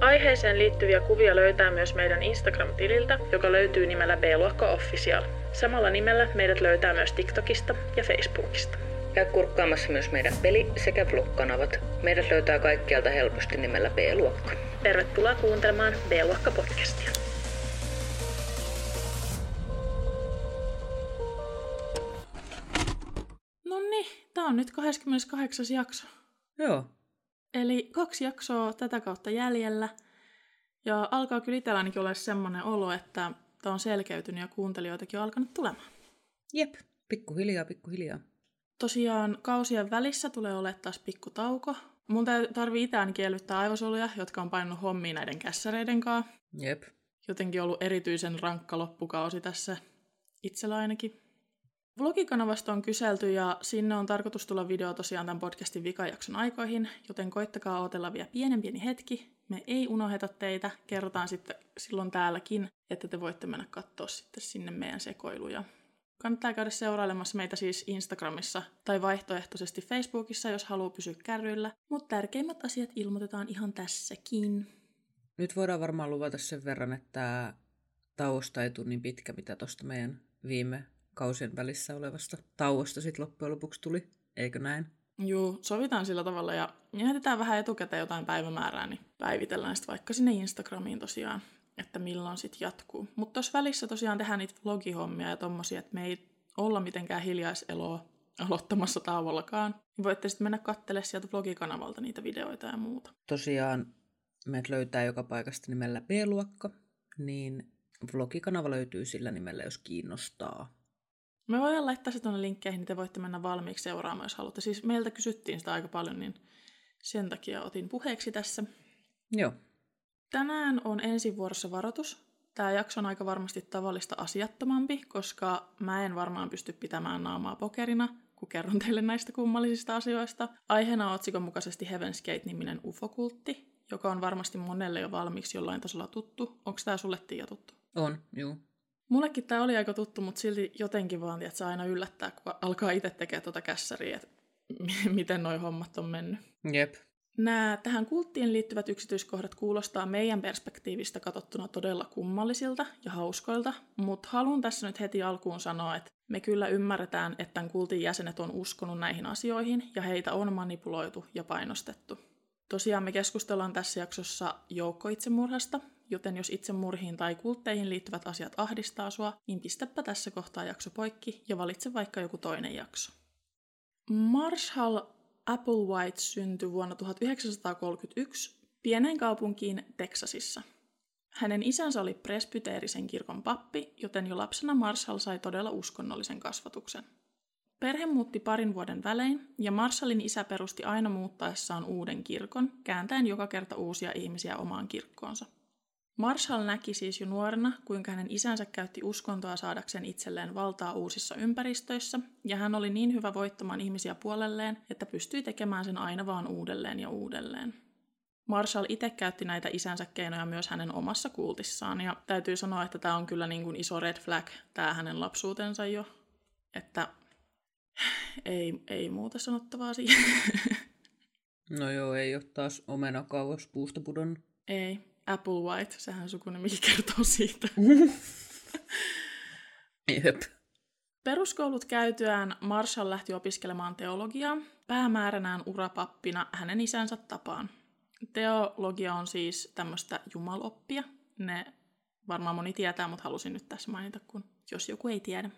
Aiheeseen liittyviä kuvia löytää myös meidän Instagram-tililtä, joka löytyy nimellä B-luokka Official. Samalla nimellä meidät löytää myös TikTokista ja Facebookista. Käy kurkkaamassa myös meidän peli- sekä vlog-kanavat. Meidät löytää kaikkialta helposti nimellä B-luokka. Tervetuloa kuuntelemaan B-luokka podcastia. No niin, tää on nyt 28. jakso. Joo. Eli kaksi jaksoa tätä kautta jäljellä. Ja alkaa kyllä itsellänikin olla semmoinen olo, että tämä on selkeytynyt ja kuuntelijoitakin on alkanut tulemaan. Jep. Pikkuhiljaa, pikkuhiljaa. Tosiaan kausien välissä tulee olemaan taas pikku tauko. Mun tarvii itse ainakin elvyttää aivosoluja, jotka on painunut hommiin näiden kässäreiden kanssa. Jep. Jotenkin ollut erityisen rankka loppukausi tässä itsellä ainakin. Vlogikanavasta on kyselty ja sinne on tarkoitus tulla video tosiaan tämän podcastin vikajakson aikoihin, joten koittakaa odotella vielä pienen pieni hetki. Me ei unoheta teitä, kerrotaan sitten silloin täälläkin, että te voitte mennä katsoa sitten sinne meidän sekoiluja. Kannattaa käydä seurailemassa meitä siis Instagramissa tai vaihtoehtoisesti Facebookissa, jos haluaa pysyä kärryillä, mutta tärkeimmät asiat ilmoitetaan ihan tässäkin. Nyt voidaan varmaan luvata sen verran, että tauosta ei tule niin pitkä, mitä tuosta meidän viime kausien välissä olevasta tauosta sitten loppujen lopuksi tuli. Eikö näin? Juu, sovitaan sillä tavalla ja mietitään vähän etukäteen jotain päivämäärää, niin päivitellään sitten vaikka sinne Instagramiin tosiaan, että milloin sitten jatkuu. Mutta tuossa välissä tosiaan tehdään niitä vlogihommia ja tommosia, että me ei olla mitenkään hiljaiseloa aloittamassa tauollakaan. Niin voitte sitten mennä kattele sieltä vlogikanavalta niitä videoita ja muuta. Tosiaan meidät löytää joka paikasta nimellä B-luokka, niin vlogikanava löytyy sillä nimellä, jos kiinnostaa. Me voidaan laittaa se tuonne linkkeihin, niin te voitte mennä valmiiksi seuraamaan, jos haluatte. Siis meiltä kysyttiin sitä aika paljon, niin sen takia otin puheeksi tässä. Joo. Tänään on ensi vuorossa varoitus. Tämä jakso on aika varmasti tavallista asiattomampi, koska mä en varmaan pysty pitämään naamaa pokerina, kun kerron teille näistä kummallisista asioista. Aiheena on otsikon mukaisesti Heaven's Gate-niminen ufokultti, joka on varmasti monelle jo valmiiksi jollain tasolla tuttu. Onko tämä sulle Tiia tuttu? On, juu. Mullekin tämä oli aika tuttu, mutta silti jotenkin vaan, että se aina yllättää, kun alkaa itse tekemään tuota kässäriä, että miten noi hommat on mennyt. Jep. Nämä tähän kulttiin liittyvät yksityiskohdat kuulostaa meidän perspektiivistä katsottuna todella kummallisilta ja hauskoilta, mutta haluan tässä nyt heti alkuun sanoa, että me kyllä ymmärretään, että tämän kultin jäsenet on uskonut näihin asioihin ja heitä on manipuloitu ja painostettu. Tosiaan me keskustellaan tässä jaksossa joukkoitsemurhasta, joten jos itsemurhiin tai kultteihin liittyvät asiat ahdistaa sua, niin pistäpä tässä kohtaa jakso poikki ja valitse vaikka joku toinen jakso. Marshall Applewhite syntyi vuonna 1931 pieneen kaupunkiin Teksasissa. Hänen isänsä oli presbyteerisen kirkon pappi, joten jo lapsena Marshall sai todella uskonnollisen kasvatuksen. Perhe muutti parin vuoden välein, ja Marshallin isä perusti aina muuttaessaan uuden kirkon, kääntäen joka kerta uusia ihmisiä omaan kirkkoonsa. Marshall näki siis jo nuorena, kuinka hänen isänsä käytti uskontoa saadakseen itselleen valtaa uusissa ympäristöissä, ja hän oli niin hyvä voittamaan ihmisiä puolelleen, että pystyi tekemään sen aina vaan uudelleen ja uudelleen. Marshall itse käytti näitä isänsä keinoja myös hänen omassa kultissaan, ja täytyy sanoa, että tämä on kyllä niin kuin iso red flag, tämä hänen lapsuutensa jo, että ei, ei muuta sanottavaa siihen. No joo, ei ole taas omena kauas puusta pudonnut. ei. Applewhite, sehän sukunimikin kertoo siitä. Jep. Peruskoulut käytyään Marshall lähti opiskelemaan teologiaa, päämääränään urapappina hänen isänsä tapaan. Teologia on siis tämmöistä jumaloppia. Ne varmaan moni tietää, mutta halusin nyt tässä mainita, kun jos joku ei tiedä.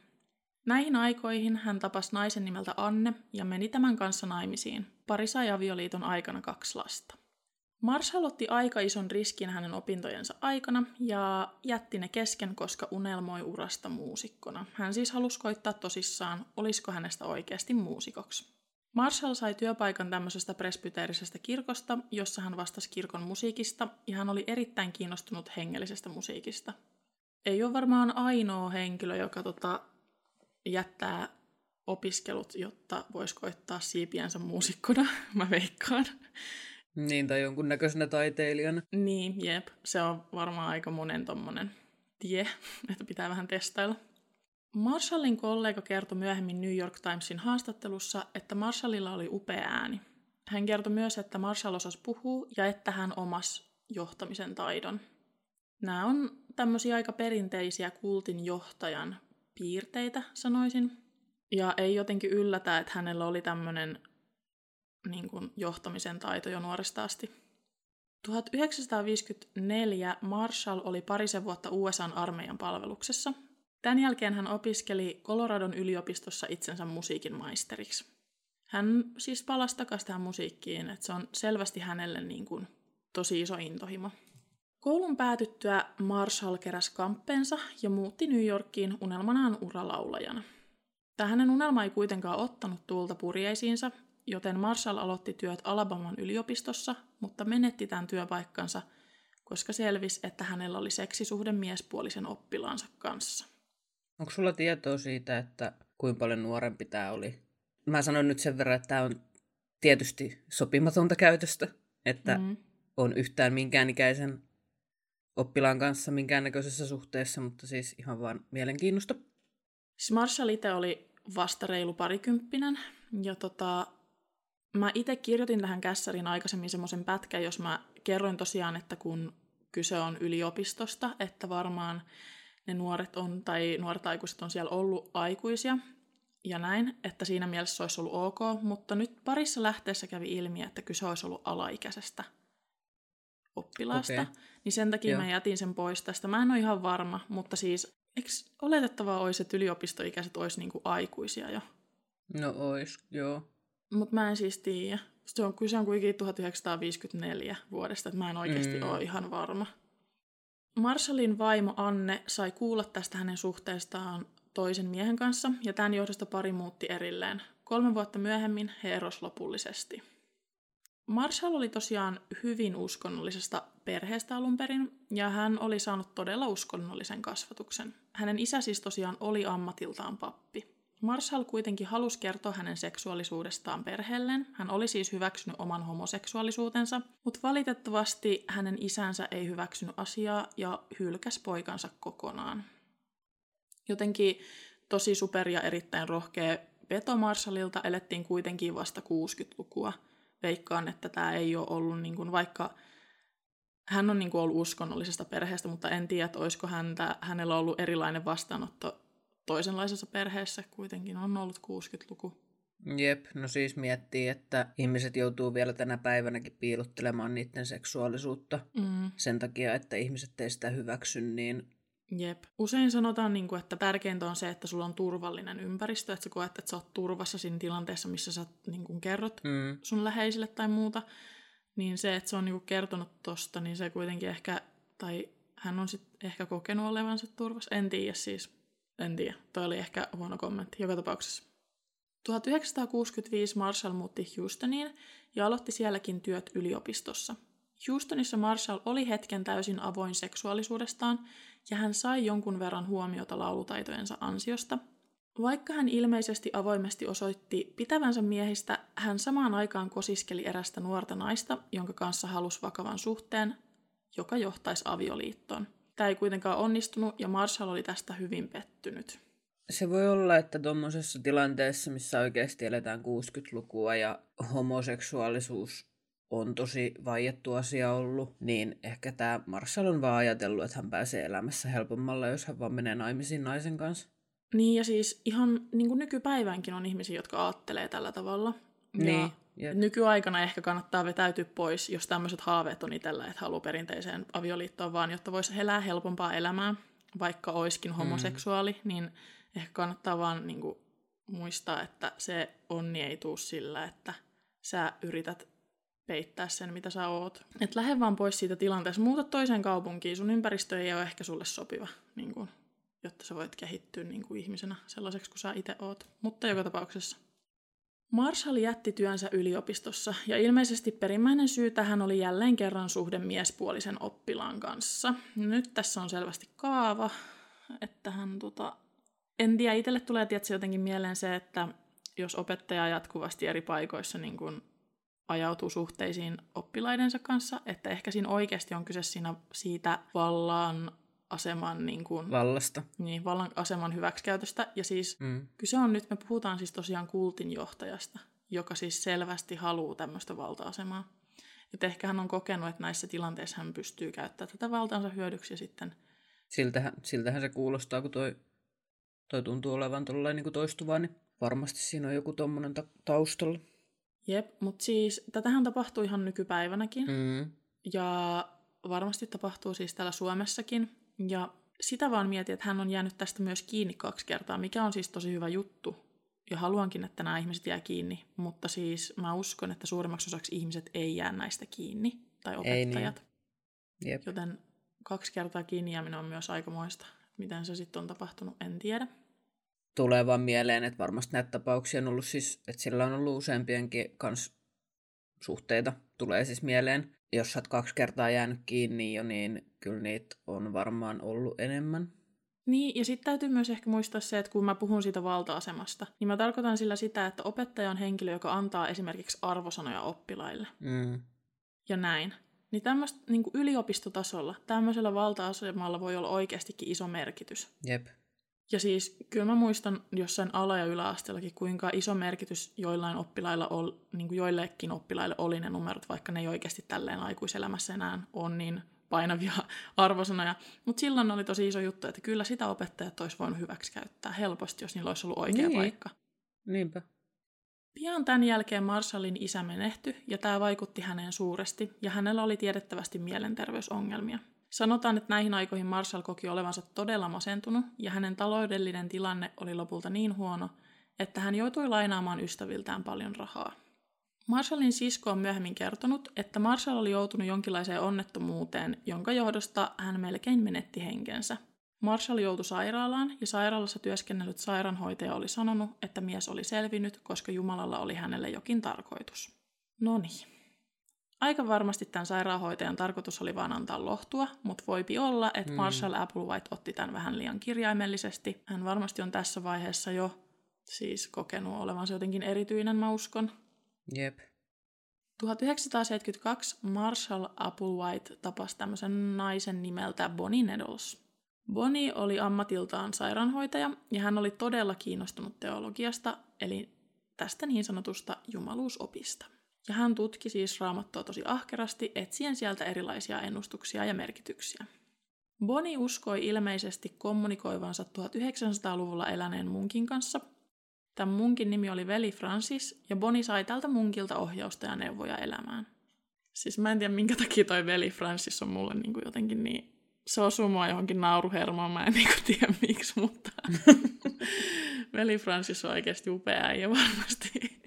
Näihin aikoihin hän tapasi naisen nimeltä Anne ja meni tämän kanssa naimisiin. Pari sai avioliiton aikana kaksi lasta. Marshall otti aika ison riskin hänen opintojensa aikana ja jätti ne kesken, koska unelmoi urasta muusikkona. Hän siis halusi koittaa tosissaan, olisiko hänestä oikeasti muusikoksi. Marshall sai työpaikan tämmöisestä presbyteerisestä kirkosta, jossa hän vastasi kirkon musiikista, ja hän oli erittäin kiinnostunut hengellisestä musiikista. ei ole varmaan ainoa henkilö, joka tota, jättää opiskelut, jotta voisi koittaa siipiänsä muusikkona, mä veikkaan. Niin, tai jonkunnäköisenä taiteilijana. Niin, jep. Se on varmaan aika monen tommonen tie, että pitää vähän testailla. Marshallin kollega kertoi myöhemmin New York Timesin haastattelussa, että Marshallilla oli upea ääni. Hän kertoi myös, että Marshall osasi puhua ja että hän omas johtamisen taidon. Nämä on tämmöisiä aika perinteisiä kultin johtajan piirteitä, sanoisin. Ja ei jotenkin yllätä, että hänellä oli tämmöinen niin kuin, johtamisen taito jo nuoresta asti. 1954 Marshall oli parisen vuotta USAn armeijan palveluksessa. Tämän jälkeen hän opiskeli Coloradon yliopistossa itsensä musiikin maisteriksi. Hän siis palasi takaisin tähän musiikkiin, että se on selvästi hänelle niin kuin tosi iso intohimo. Koulun päätyttyä Marshall keräsi kamppeensa ja muutti New Yorkiin unelmanaan uralaulajana. Tämä hänen unelma ei kuitenkaan ottanut tuulta purjeisiinsa, joten Marshall aloitti työt Alabaman yliopistossa, mutta menetti tämän työpaikkansa, koska selvisi, että hänellä oli seksisuhde miespuolisen oppilaansa kanssa. Onko sulla tietoa siitä, että kuinka paljon nuorempi tämä oli? Mä sanon nyt sen verran, että tämä on tietysti sopimatonta käytöstä, että mm. on yhtään minkään ikäisen oppilaan kanssa minkäännäköisessä suhteessa, mutta siis ihan vaan mielenkiinnosta. Siis Marshall itse oli vasta reilu parikymppinen, ja tota, mä itse kirjoitin tähän kässäriin aikaisemmin semmoisen pätkän, jos mä kerroin tosiaan, että kun kyse on yliopistosta, että varmaan ne nuoret on, tai nuoret aikuiset on siellä ollut aikuisia, ja näin, että siinä mielessä se olisi ollut ok, mutta nyt parissa lähteessä kävi ilmi, että kyse olisi ollut alaikäisestä oppilaasta, okay. niin sen takia Joo. mä jätin sen pois tästä. Mä en ole ihan varma, mutta siis eikö oletettavaa olisi, että yliopistoikäiset olisi niinku aikuisia jo? No ois, joo. Mutta mä en siis tiedä. Se on, kyse on kuitenkin 1954 vuodesta, että mä en oikeasti mm. ole ihan varma. Marshallin vaimo Anne sai kuulla tästä hänen suhteestaan toisen miehen kanssa, ja tämän johdosta pari muutti erilleen. Kolme vuotta myöhemmin he eros lopullisesti. Marshall oli tosiaan hyvin uskonnollisesta perheestä alun perin, ja hän oli saanut todella uskonnollisen kasvatuksen. Hänen isä siis tosiaan oli ammatiltaan pappi. Marshall kuitenkin halusi kertoa hänen seksuaalisuudestaan perheelleen. Hän oli siis hyväksynyt oman homoseksuaalisuutensa, mutta valitettavasti hänen isänsä ei hyväksynyt asiaa ja hylkäs poikansa kokonaan. Jotenkin tosi super ja erittäin rohkea veto Marshallilta elettiin kuitenkin vasta 60-lukua. Veikkaan, että tämä ei ole ollut, niin kuin, vaikka hän on niin kuin ollut uskonnollisesta perheestä, mutta en tiedä, että olisiko häntä, hänellä ollut erilainen vastaanotto toisenlaisessa perheessä kuitenkin on ollut 60-luku. Jep, no siis miettii, että ihmiset joutuu vielä tänä päivänäkin piilottelemaan niiden seksuaalisuutta mm. sen takia, että ihmiset ei sitä hyväksy, niin... Jep. Usein sanotaan, niin kuin, että tärkeintä on se, että sulla on turvallinen ympäristö, että sä koet, että sä oot turvassa siinä tilanteessa, missä sä niin kuin kerrot mm. sun läheisille tai muuta. Niin se, että se on niin kuin kertonut tosta, niin se kuitenkin ehkä, tai hän on sitten ehkä kokenut olevansa turvassa. En tiedä siis, en tiedä, toi oli ehkä huono kommentti joka tapauksessa. 1965 Marshall muutti Houstoniin ja aloitti sielläkin työt yliopistossa. Houstonissa Marshall oli hetken täysin avoin seksuaalisuudestaan ja hän sai jonkun verran huomiota laulutaitojensa ansiosta. Vaikka hän ilmeisesti avoimesti osoitti pitävänsä miehistä, hän samaan aikaan kosiskeli erästä nuorta naista, jonka kanssa halusi vakavan suhteen, joka johtaisi avioliittoon. Tämä ei kuitenkaan onnistunut ja Marshall oli tästä hyvin pettynyt. Se voi olla, että tuommoisessa tilanteessa, missä oikeasti eletään 60-lukua ja homoseksuaalisuus on tosi vaiettu asia ollut, niin ehkä tämä Marshall on vaan ajatellut, että hän pääsee elämässä helpommalla, jos hän vaan menee naimisiin naisen kanssa. Niin ja siis ihan niin kuin nykypäivänkin on ihmisiä, jotka ajattelee tällä tavalla. Niin. Jep. Nykyaikana ehkä kannattaa vetäytyä pois, jos tämmöiset haaveet on itsellä, että haluaa perinteiseen avioliittoon vaan, jotta voisi elää helpompaa elämää, vaikka oiskin mm. homoseksuaali, mm. niin ehkä kannattaa vaan niin kuin, muistaa, että se onni ei tuu sillä, että sä yrität peittää sen, mitä sä oot. Et lähde vaan pois siitä tilanteesta, muuta toiseen kaupunkiin, sun ympäristö ei ole ehkä sulle sopiva, niin kuin, jotta sä voit kehittyä niin kuin ihmisenä sellaiseksi kuin sä itse oot. Mutta joka tapauksessa Marshall jätti työnsä yliopistossa, ja ilmeisesti perimmäinen syy tähän oli jälleen kerran suhde miespuolisen oppilaan kanssa. Nyt tässä on selvästi kaava, että hän tota, en tiedä, itselle tulee tietysti jotenkin mieleen se, että jos opettaja jatkuvasti eri paikoissa niin kun ajautuu suhteisiin oppilaidensa kanssa, että ehkä siinä oikeasti on kyse siinä siitä vallan aseman niin kuin, Vallasta. Niin, vallan aseman hyväksikäytöstä. Ja siis Mm. kyse on nyt, me puhutaan siis tosiaan kultin johtajasta, joka siis selvästi haluaa tämmöistä valta-asemaa. Että ehkä hän on kokenut, että näissä tilanteissa hän pystyy käyttämään tätä valtaansa hyödyksi ja sitten Siltähän, siltähän se kuulostaa, kun toi, toi tuntuu olevan niin toistuvaa, niin varmasti siinä on joku tommonen ta- taustalla. Jep, mutta siis tätähän tapahtuu ihan nykypäivänäkin. Mm. Ja varmasti tapahtuu siis täällä Suomessakin. Ja sitä vaan mietin, että hän on jäänyt tästä myös kiinni kaksi kertaa, mikä on siis tosi hyvä juttu. Ja haluankin, että nämä ihmiset jää kiinni, mutta siis mä uskon, että suurimmaksi osaksi ihmiset ei jää näistä kiinni, tai niin. opettajat. Jep. Joten kaksi kertaa kiinni jääminen on myös aikamoista. Miten se sitten on tapahtunut, en tiedä. Tulee vaan mieleen, että varmasti näitä tapauksia on ollut siis, että sillä on ollut useampienkin kans suhteita. Tulee siis mieleen, jos sä oot kaksi kertaa jäänyt kiinni jo, niin kyllä niitä on varmaan ollut enemmän. Niin, ja sitten täytyy myös ehkä muistaa se, että kun mä puhun siitä valta-asemasta, niin mä tarkoitan sillä sitä, että opettaja on henkilö, joka antaa esimerkiksi arvosanoja oppilaille. Mm. Ja näin. Niin tämmöistä niin yliopistotasolla, tämmöisellä valta-asemalla voi olla oikeastikin iso merkitys. Jep. Ja siis kyllä mä muistan jossain ala- ja yläasteellakin, kuinka iso merkitys joillain oppilailla ol, niin kuin joillekin oppilaille oli ne numerot, vaikka ne ei oikeasti tälleen aikuiselämässä enää on niin painavia arvosanoja. Mutta silloin oli tosi iso juttu, että kyllä sitä opettajat olisi voinut hyväksi käyttää helposti, jos niillä olisi ollut oikea Niin. paikka. Niinpä. Pian tämän jälkeen Marshallin isä menehtyi, ja tämä vaikutti häneen suuresti, ja hänellä oli tiedettävästi mielenterveysongelmia. Sanotaan, että näihin aikoihin Marshall koki olevansa todella masentunut, ja hänen taloudellinen tilanne oli lopulta niin huono, että hän joutui lainaamaan ystäviltään paljon rahaa. Marshallin sisko on myöhemmin kertonut, että Marshall oli joutunut jonkinlaiseen onnettomuuteen, jonka johdosta hän melkein menetti henkensä. Marshall joutui sairaalaan ja sairaalassa työskennellyt sairaanhoitaja oli sanonut, että mies oli selvinnyt, koska Jumalalla oli hänelle jokin tarkoitus. No niin. Aika varmasti tämän sairaanhoitajan tarkoitus oli vain antaa lohtua, mutta voipi olla, että Mm. Marshall Applewhite otti tämän vähän liian kirjaimellisesti. Hän varmasti on tässä vaiheessa jo siis kokenut olevansa jotenkin erityinen, mä uskon. Jep. 1972 Marshall Applewhite tapasi tämmöisen naisen nimeltä Bonnie Needles. Bonnie oli ammatiltaan sairaanhoitaja ja hän oli todella kiinnostunut teologiasta, eli tästä niin sanotusta jumaluusopista. Ja hän tutki siis raamattua tosi ahkerasti, etsien sieltä erilaisia ennustuksia ja merkityksiä. Bonnie uskoi ilmeisesti kommunikoivansa 1900-luvulla eläneen munkin kanssa. Tämän munkin nimi oli veli Francis, ja Bonnie sai tältä munkilta ohjausta ja neuvoja elämään. Siis mä en tiedä, minkä takia toi veli Francis on mulle niin kuin jotenkin niin... Se osuu mua johonkin nauruhermoon, mä en niin kuin tiedä miksi, mutta... veli Francis on oikeasti upea äijä varmasti.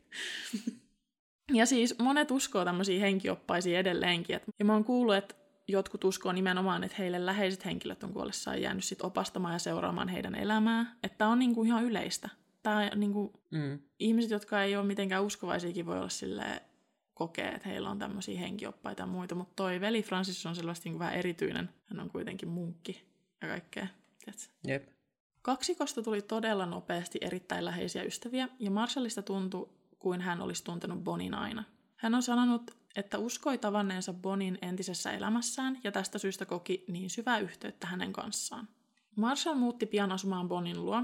Ja siis monet uskoo tämmöisiä henkioppaisia edelleenkin. Et, ja mä oon kuullut, että jotkut uskoo nimenomaan, että heille läheiset henkilöt on kuollessaan jäänyt sit opastamaan ja seuraamaan heidän elämää. Että on niinku ihan yleistä. Tää niinku, Mm. ihmiset, jotka ei ole mitenkään uskovaisiakin, voi olla silleen, kokee, että heillä on tämmöisiä henkioppaita ja muita, mutta toi veli Francis on selvästi niinku vähän erityinen. Hän on kuitenkin munkki ja kaikkea. Tiedätkö? Jep. Kaksikosta tuli todella nopeasti erittäin läheisiä ystäviä, ja Marshallista tuntui kuin hän olisi tuntenut Bonin aina. Hän on sanonut, että uskoi tavanneensa Bonin entisessä elämässään, ja tästä syystä koki niin syvää yhteyttä hänen kanssaan. Marshall muutti pian asumaan Bonin luo,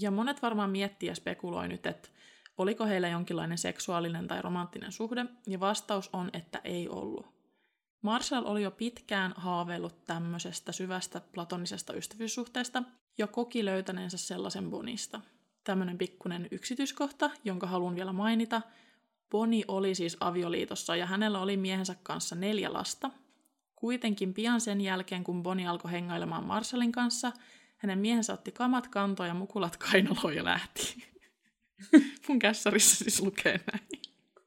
ja monet varmaan miettii ja spekuloi nyt, että oliko heillä jonkinlainen seksuaalinen tai romanttinen suhde, ja vastaus on, että ei ollut. Marshall oli jo pitkään haaveillut tämmöisestä syvästä platonisesta ystävyyssuhteesta ja koki löytäneensä sellaisen Bonista. Tämmöinen pikkunen yksityiskohta, jonka haluan vielä mainita. Boni oli siis avioliitossa ja hänellä oli miehensä kanssa neljä lasta. Kuitenkin pian sen jälkeen, kun Boni alkoi hengailemaan Marshallin kanssa, hänen miehensä otti kamat kantoon ja mukulat kainaloon ja lähti. Mun kässarissa siis lukee näin.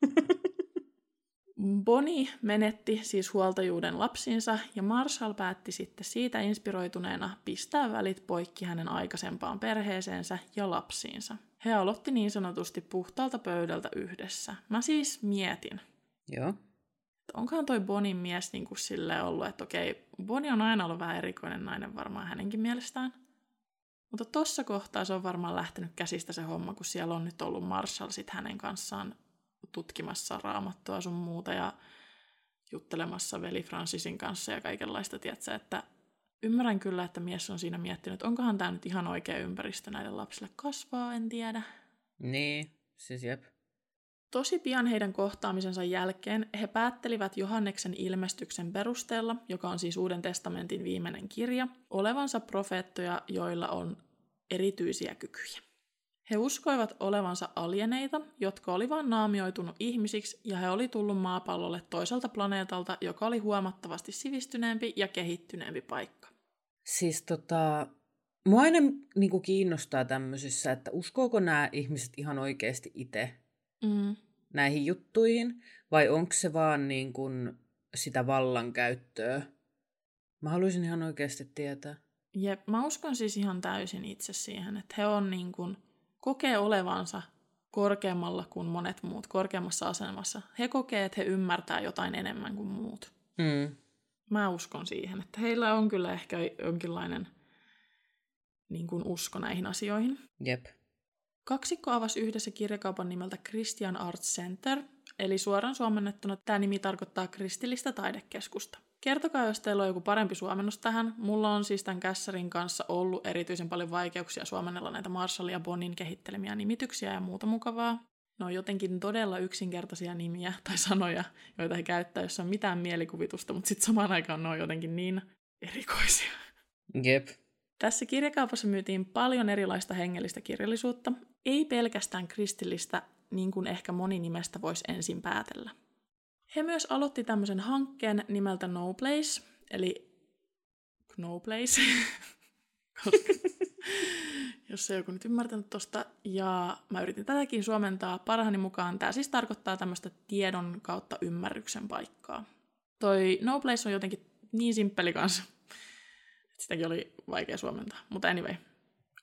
Bonnie menetti siis huoltajuuden lapsiinsa ja Marshall päätti sitten siitä inspiroituneena pistää välit poikki hänen aikaisempaan perheeseensä ja lapsiinsa. He aloitti niin sanotusti puhtaalta pöydältä yhdessä. Mä siis mietin, Joo. onkohan toi Bonin mies niin kuin silleen ollut, että okei, Bonnie on aina ollut vähän erikoinen nainen varmaan hänenkin mielestään. Mutta tuossa kohtaa se on varmaan lähtenyt käsistä se homma, kun siellä on nyt ollut Marshall sit hänen kanssaan tutkimassa raamattua sun muuta ja juttelemassa veli Francisin kanssa ja kaikenlaista, tiedätkö, että ymmärrän kyllä, että mies on siinä miettinyt, että onkohan tämä nyt ihan oikea ympäristö näille lapsille kasvaa, en tiedä. Niin, siis jep. Tosi pian heidän kohtaamisensa jälkeen he päättelivät Johanneksen ilmestyksen perusteella, joka on siis Uuden testamentin viimeinen kirja, olevansa profeettoja, joilla on erityisiä kykyjä. He uskoivat olevansa alieneita, jotka oli vain naamioitunut ihmisiksi, ja he oli tullut maapallolle toiselta planeetalta, joka oli huomattavasti sivistyneempi ja kehittyneempi paikka. Siis tota, mua aina niin kuin kiinnostaa tämmöisissä, että uskooko nämä ihmiset ihan oikeasti itse Mm. näihin juttuihin, vai onko se vaan niin kuin sitä vallankäyttöä? Mä haluaisin ihan oikeasti tietää. Jep, mä uskon siis ihan täysin itse siihen, että he on niin kuin, kokee olevansa korkeammalla kuin monet muut, korkeammassa asemassa. He kokee, että he ymmärtää jotain enemmän kuin muut. Mm. Mä uskon siihen, että heillä on kyllä ehkä jonkinlainen niin kuin usko näihin asioihin. Jep. Kaksikko avasi yhdessä kirjakaupan nimeltä Christian Arts Center, eli suoraan suomennettuna tämä nimi tarkoittaa kristillistä taidekeskusta. Kertokaa, jos teillä on joku parempi suomennus tähän. Mulla on siis tämän kässärin kanssa ollut erityisen paljon vaikeuksia suomennella näitä Marshall ja Bonin kehittelemiä nimityksiä ja muuta mukavaa. Ne on jotenkin todella yksinkertaisia nimiä tai sanoja, joita he käyttää, jos on mitään mielikuvitusta, mutta sitten samaan aikaan ne on jotenkin niin erikoisia. Jep. Tässä kirjakaupassa myytiin paljon erilaista hengellistä kirjallisuutta, ei pelkästään kristillistä, niin kuin ehkä moni nimestä voisi ensin päätellä. He myös aloitti tämmöisen hankkeen nimeltä No Place, eli No Place, jos ei joku nyt ymmärtänyt tosta, ja mä yritin tätäkin suomentaa parhaani mukaan. Tämä siis tarkoittaa tämmöistä tiedon kautta ymmärryksen paikkaa. Toi No Place on jotenkin niin simppeli kanssa, että sitäkin oli vaikea suomentaa. Mutta anyway,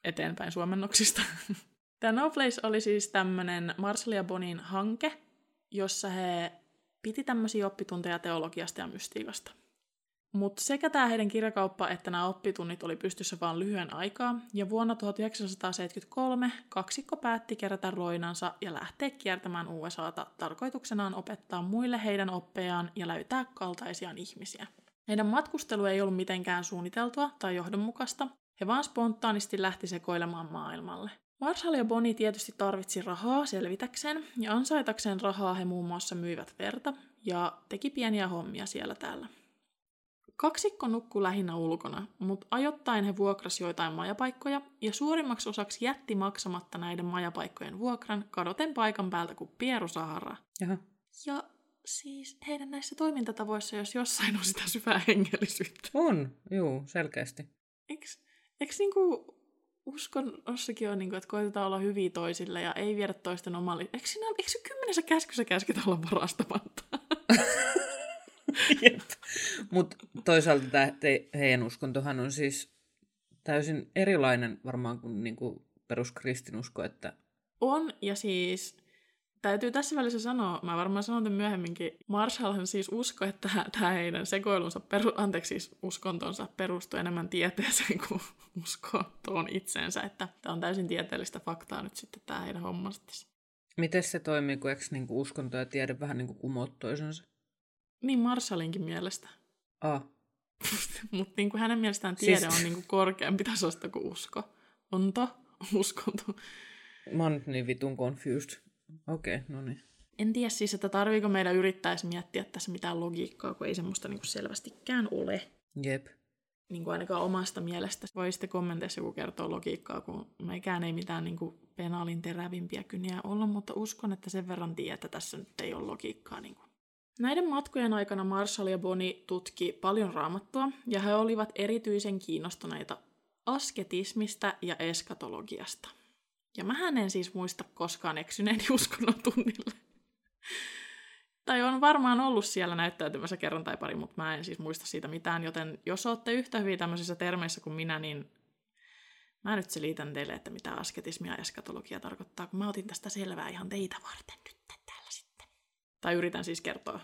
eteenpäin suomennoksista. Tämä No Place oli siis tämmöinen Marshall ja Bonin hanke, jossa he piti tämmöisiä oppitunteja teologiasta ja mystiikasta. Mutta sekä tämä heidän kirjakauppa että nämä oppitunnit oli pystyssä vain lyhyen aikaa, ja vuonna 1973 kaksikko päätti kerätä roinansa ja lähteä kiertämään USAta tarkoituksenaan opettaa muille heidän oppejaan ja löytää kaltaisiaan ihmisiä. Heidän matkustelu ei ollut mitenkään suunniteltua tai johdonmukaista, he vaan spontaanisti lähti sekoilemaan maailmalle. Marshall ja Bonnie tietysti tarvitsi rahaa selvitäkseen, ja ansaitakseen rahaa he muun muassa myivät verta ja teki pieniä hommia siellä täällä. Kaksikko nukkui lähinnä ulkona, mutta ajoittain he vuokrasi joitain majapaikkoja, ja suurimmaksi osaksi jätti maksamatta näiden majapaikkojen vuokran kadoten paikan päältä kuin Pieru Sahara. Jaha. Ja siis heidän näissä toimintatavoissa, jos jossain on sitä syvää hengellisyyttä. On, juu, selkeästi. Eiks, eiks niinku uskonnossakin on, niinku, että koitetaan olla hyviä toisille ja ei viedä toisten omalle... Eikö, siinä, eikö se kymmenessä käskyssä käsketä olla varastamatta? Mutta toisaalta tää, te, heidän uskontohan on siis täysin erilainen varmaan kuin niinku peruskristinusko, että On, ja siis täytyy tässä välissä sanoa, mä varmaan sanon tämän myöhemminkin, Marshallhan siis usko, että tämä heidän sekoilunsa, peru, anteeksi siis uskontonsa perustuu enemmän tieteeseen kuin uskontoon itseensä, että tämä on täysin tieteellistä faktaa nyt sitten tämä heidän hommansa tässä. miten se toimii, kun eikö niinku uskonto ja tiede vähän niinku kumoat toisensa? Niin Marshallinkin mielestä. Ah, Mutta niin kuin hänen mielestään tiede Siis- on niin kuin korkeampi tasosta kuin usko. Onto, uskonto. mä oon nyt niin vitun confused. Okei, okay, no niin. En tiedä siis, että tarviiko meidän yrittää edes miettiä tässä mitään logiikkaa, kun ei semmoista niin kuin selvästikään ole. Jep. Niin kuin ainakaan omasta mielestä. Voi sitten kommenteissa joku kertoa logiikkaa, kun meikään ei mitään niin kuin penaalin terävimpiä kyniä olla, mutta uskon, että sen verran tiedä, että tässä nyt ei ole logiikkaa. Niin kuin. Näiden matkojen aikana Marshall ja Bonnie tutki paljon raamattua, ja he olivat erityisen kiinnostuneita asketismista ja eskatologiasta. Ja mä en siis muista koskaan eksyneeni uskonnon tunnille. tai on varmaan ollut siellä näyttäytymässä kerran tai pari, mutta mä en siis muista siitä mitään, joten jos olette yhtä hyviä tämmöisissä termeissä kuin minä, niin mä nyt selitän teille, että mitä asketismia ja eskatologia tarkoittaa, kun mä otin tästä selvää ihan teitä varten nyt täällä sitten. Tai yritän siis kertoa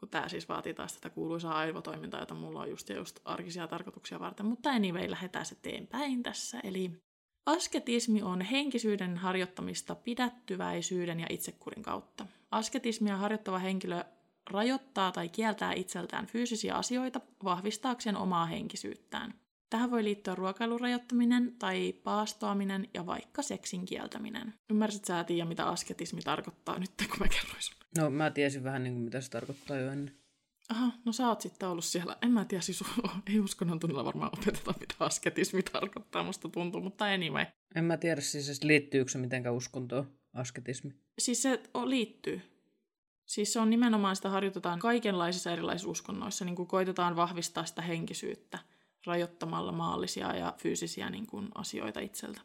kun tämä siis vaatii taas tätä kuuluisaa aivotoimintaa, jota mulla on just ja just arkisia tarkoituksia varten. Mutta anyway, lähdetään se eteenpäin tässä. Eli asketismi on henkisyyden harjoittamista pidättyväisyyden ja itsekurin kautta. Asketismia harjoittava henkilö rajoittaa tai kieltää itseltään fyysisiä asioita vahvistaakseen omaa henkisyyttään. Tähän voi liittyä ruokailun rajoittaminen tai paastoaminen ja vaikka seksin kieltäminen. Ymmärsit sä, Tiia, mitä asketismi tarkoittaa nyt, kun mä kerroin sun? No mä tiesin vähän niin kuin, mitä se tarkoittaa jo ennen. Aha, no sä oot sitten ollut siellä. En mä tiedä, siis ei uskonnon tunnilla varmaan opeteta, mitä asketismi tarkoittaa, musta tuntuu, mutta anyway. En mä tiedä siis, liittyykö se mitenkään uskontoon, asketismi. Siis se liittyy. Siis se on nimenomaan, sitä harjoitetaan kaikenlaisissa erilaisissa uskonnoissa, niin kuin koitetaan vahvistaa sitä henkisyyttä rajoittamalla maallisia ja fyysisiä niin kuin, asioita itseltä.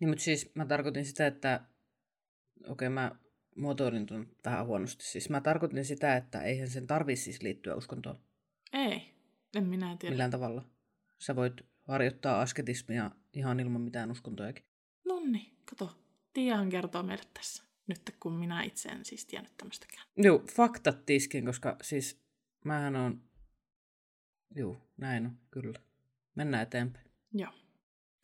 Niin, mutta siis mä tarkoitin sitä, että okei, okay, mä muotoilin tuon vähän huonosti. Siis mä tarkoitin sitä, että eihän sen tarvitse siis liittyä uskontoon. Ei, en minä tiedä. Millään tavalla. Sä voit harjoittaa asketismia ihan ilman mitään uskontojakin. Nonni, kato. Tiahan kertoo meille tässä. Nyt kun minä itse en siis tiennyt tämmöistäkään. Joo, faktat tiskin, koska siis mähän on... Joo, näin on, kyllä. Mennään eteenpäin. Joo.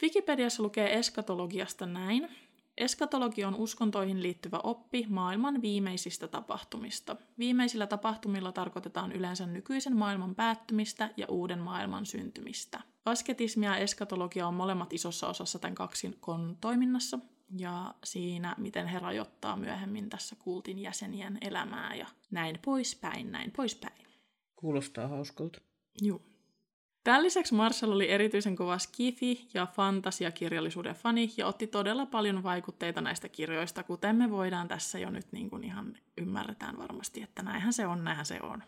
Wikipediassa lukee eskatologiasta näin. Eskatologi on uskontoihin liittyvä oppi maailman viimeisistä tapahtumista. Viimeisillä tapahtumilla tarkoitetaan yleensä nykyisen maailman päättymistä ja uuden maailman syntymistä. Asketismia ja eskatologia on molemmat isossa osassa tämän kaksikon toiminnassa, ja siinä, miten he rajoittaa myöhemmin tässä kultin jäsenien elämää ja näin poispäin, näin poispäin. Kuulostaa hauskalta. Joo. Tämän lisäksi Marshall oli erityisen kova skifi- ja fantasiakirjallisuuden fani ja otti todella paljon vaikutteita näistä kirjoista, kuten me voidaan tässä jo nyt niin kuin ihan ymmärretään varmasti, että näinhän se on, näinhän se on.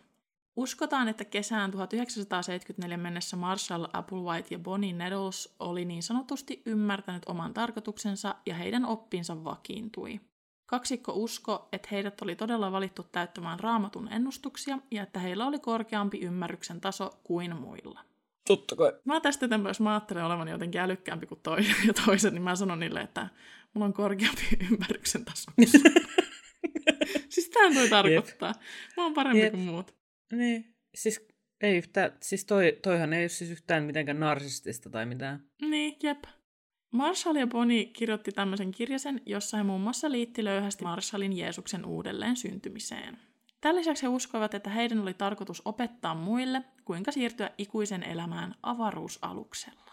Uskotaan, että kesään 1974 mennessä Marshall, Applewhite ja Bonnie Nettles oli niin sanotusti ymmärtänyt oman tarkoituksensa ja heidän oppinsa vakiintui. Kaksikko usko, että heidät oli todella valittu täyttämään raamatun ennustuksia ja että heillä oli korkeampi ymmärryksen taso kuin muilla. Totta kai. Mä tästä eteenpäin, jos mä ajattelen olevani jotenkin älykkäämpi kuin toi ja toiset, niin mä sanon niille, että mulla on korkeampi ymmärryksen taso. siis tähän toi tarkoittaa. Mä oon parempi Jep. kuin muut. Niin, siis ei yhtään, siis toi, toihan ei ole siis yhtään mitenkään narsistista tai mitään. Niin, jep. Marshall ja Bonnie kirjoitti tämmöisen kirjasen, jossa he muun muassa liitti löyhästi Marshallin Jeesuksen uudelleen syntymiseen. Tämän lisäksi he uskoivat, että heidän oli tarkoitus opettaa muille, kuinka siirtyä ikuisen elämään avaruusaluksella.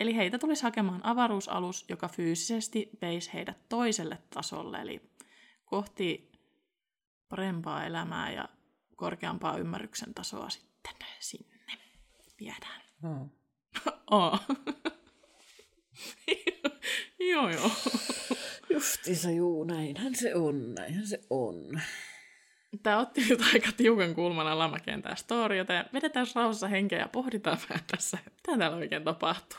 Eli heitä tulisi hakemaan avaruusalus, joka fyysisesti veisi heidät toiselle tasolle, eli kohti parempaa elämää ja korkeampaa ymmärryksen tasoa sitten sinne viedään. Oh. oh. joo, joo. Justiinsa juu, näinhän se on, näinhän se on. Tämä otti nyt aika tiukan kulman alamäkeen tämä story, joten vedetään rauhassa henkeä ja pohditaan vähän tässä, mitä täällä oikein tapahtuu.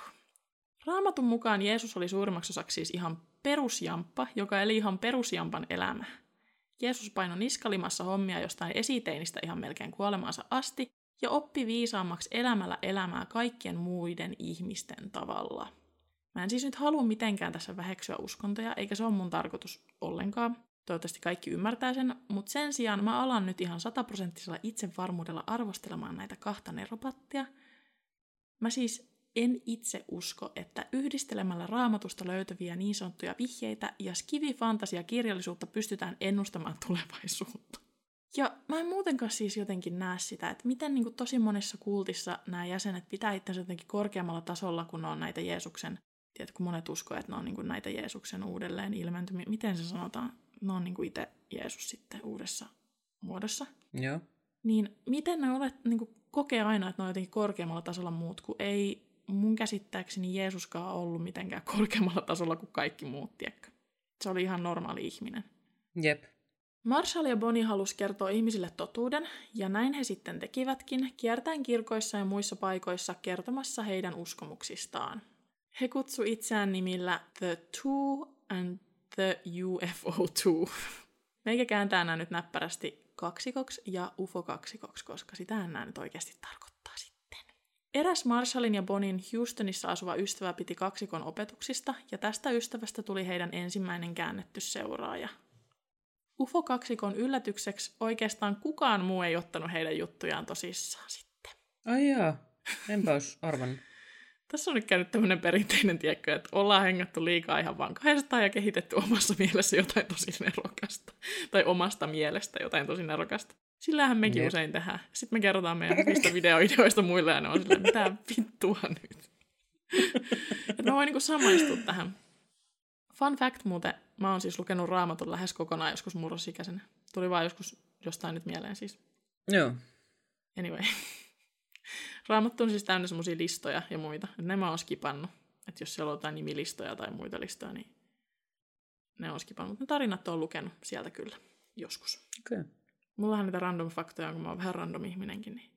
Raamatun mukaan Jeesus oli suurimmaksi osaksi siis ihan perusjamppa, joka eli ihan perusjampan elämää. Jeesus painoi niskalimassa hommia jostain esiteinistä ihan melkein kuolemaansa asti ja oppi viisaammaksi elämällä elämää kaikkien muiden ihmisten tavalla. Mä en siis nyt halua mitenkään tässä väheksyä uskontoja, eikä se ole mun tarkoitus ollenkaan. Toivottavasti kaikki ymmärtää sen, mutta sen sijaan mä alan nyt ihan sataprosenttisella itsevarmuudella arvostelemaan näitä kahta neropattia. Mä siis en itse usko, että yhdistelemällä raamatusta löytäviä niin sanottuja vihjeitä ja skivi-fantasia-kirjallisuutta pystytään ennustamaan tulevaisuutta. Ja mä en muutenkaan siis jotenkin näe sitä, että miten niin tosi monessa kultissa nämä jäsenet pitää itsensä jotenkin korkeammalla tasolla, kun on näitä Jeesuksen, tiedätkö, monet uskoo, että ne on niin näitä Jeesuksen uudelleen ilmentymiä. Miten se sanotaan? Ne on niin kuin itse Jeesus sitten uudessa muodossa. Joo. Niin miten ne olet, niin kuin kokee aina, että ne on jotenkin korkeammalla tasolla muut, kun ei mun käsittääkseni Jeesuskaan ollut mitenkään korkeammalla tasolla kuin kaikki muut, tiedätkö? Se oli ihan normaali ihminen. Jep. Marshall ja Bonnie halusi kertoa ihmisille totuuden, ja näin he sitten tekivätkin, kiertäen kirkoissa ja muissa paikoissa kertomassa heidän uskomuksistaan. He kutsu itseään nimillä The Two and The UFO Two. Meikä kääntää nämä nyt näppärästi kaksikoksi ja UFO kaksikoksi, koska sitä nämä nyt oikeasti tarkoittaa. Eräs Marshallin ja Bonin Houstonissa asuva ystävä piti kaksikon opetuksista, ja tästä ystävästä tuli heidän ensimmäinen käännetty seuraaja. UFO-kaksikon yllätykseksi oikeastaan kukaan muu ei ottanut heidän juttujaan tosissaan sitten. Ai jaa, enpä olisi arvannut. Tässä on nyt käynyt tämmöinen perinteinen tiekkö, että ollaan hengattu liikaa ihan vaan kahdestaan ja kehitetty omassa mielessä jotain tosi nerokasta. Tai omasta mielestä jotain tosi nerokasta. Sillähän mekin Jep. usein tehdään. Sitten me kerrotaan meidän hyvistä videoideoista muille ja ne on silleen, mitä vittua nyt. että mä voin niinku samaistua tähän. Fun fact muuten, mä oon siis lukenut raamatun lähes kokonaan joskus murrosikäisenä. Tuli vaan joskus jostain nyt mieleen siis. Joo. Anyway. Raamattu on siis täynnä semmoisia listoja ja muita. Et ne mä oon skipannut. Että jos siellä on jotain nimilistoja tai muita listoja, niin ne on skipannut. Ne tarinat on lukenut sieltä kyllä joskus. Okei. Okay. Mullahan niitä random faktoja, kun mä oon vähän random ihminenkin. Niin.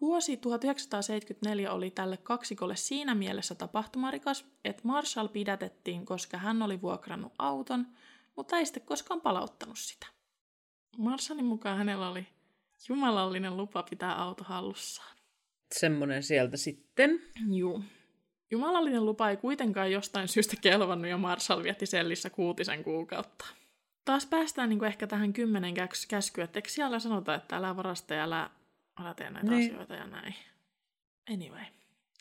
Vuosi 1974 oli tälle kaksikolle siinä mielessä tapahtumarikas, että Marshall pidätettiin, koska hän oli vuokrannut auton, mutta ei sitten koskaan palauttanut sitä. Marshallin mukaan hänellä oli jumalallinen lupa pitää auto hallussaan. Semmoinen sieltä sitten. Juu. Jumalallinen lupa ei kuitenkaan jostain syystä kelvannut ja Marshall vietti sellissä kuutisen kuukautta. Taas päästään niin kuin ehkä tähän kymmenen käskyä, että eikö siellä sanota, että älä varasta ja älä, älä tee näitä niin. asioita ja näin. Anyway.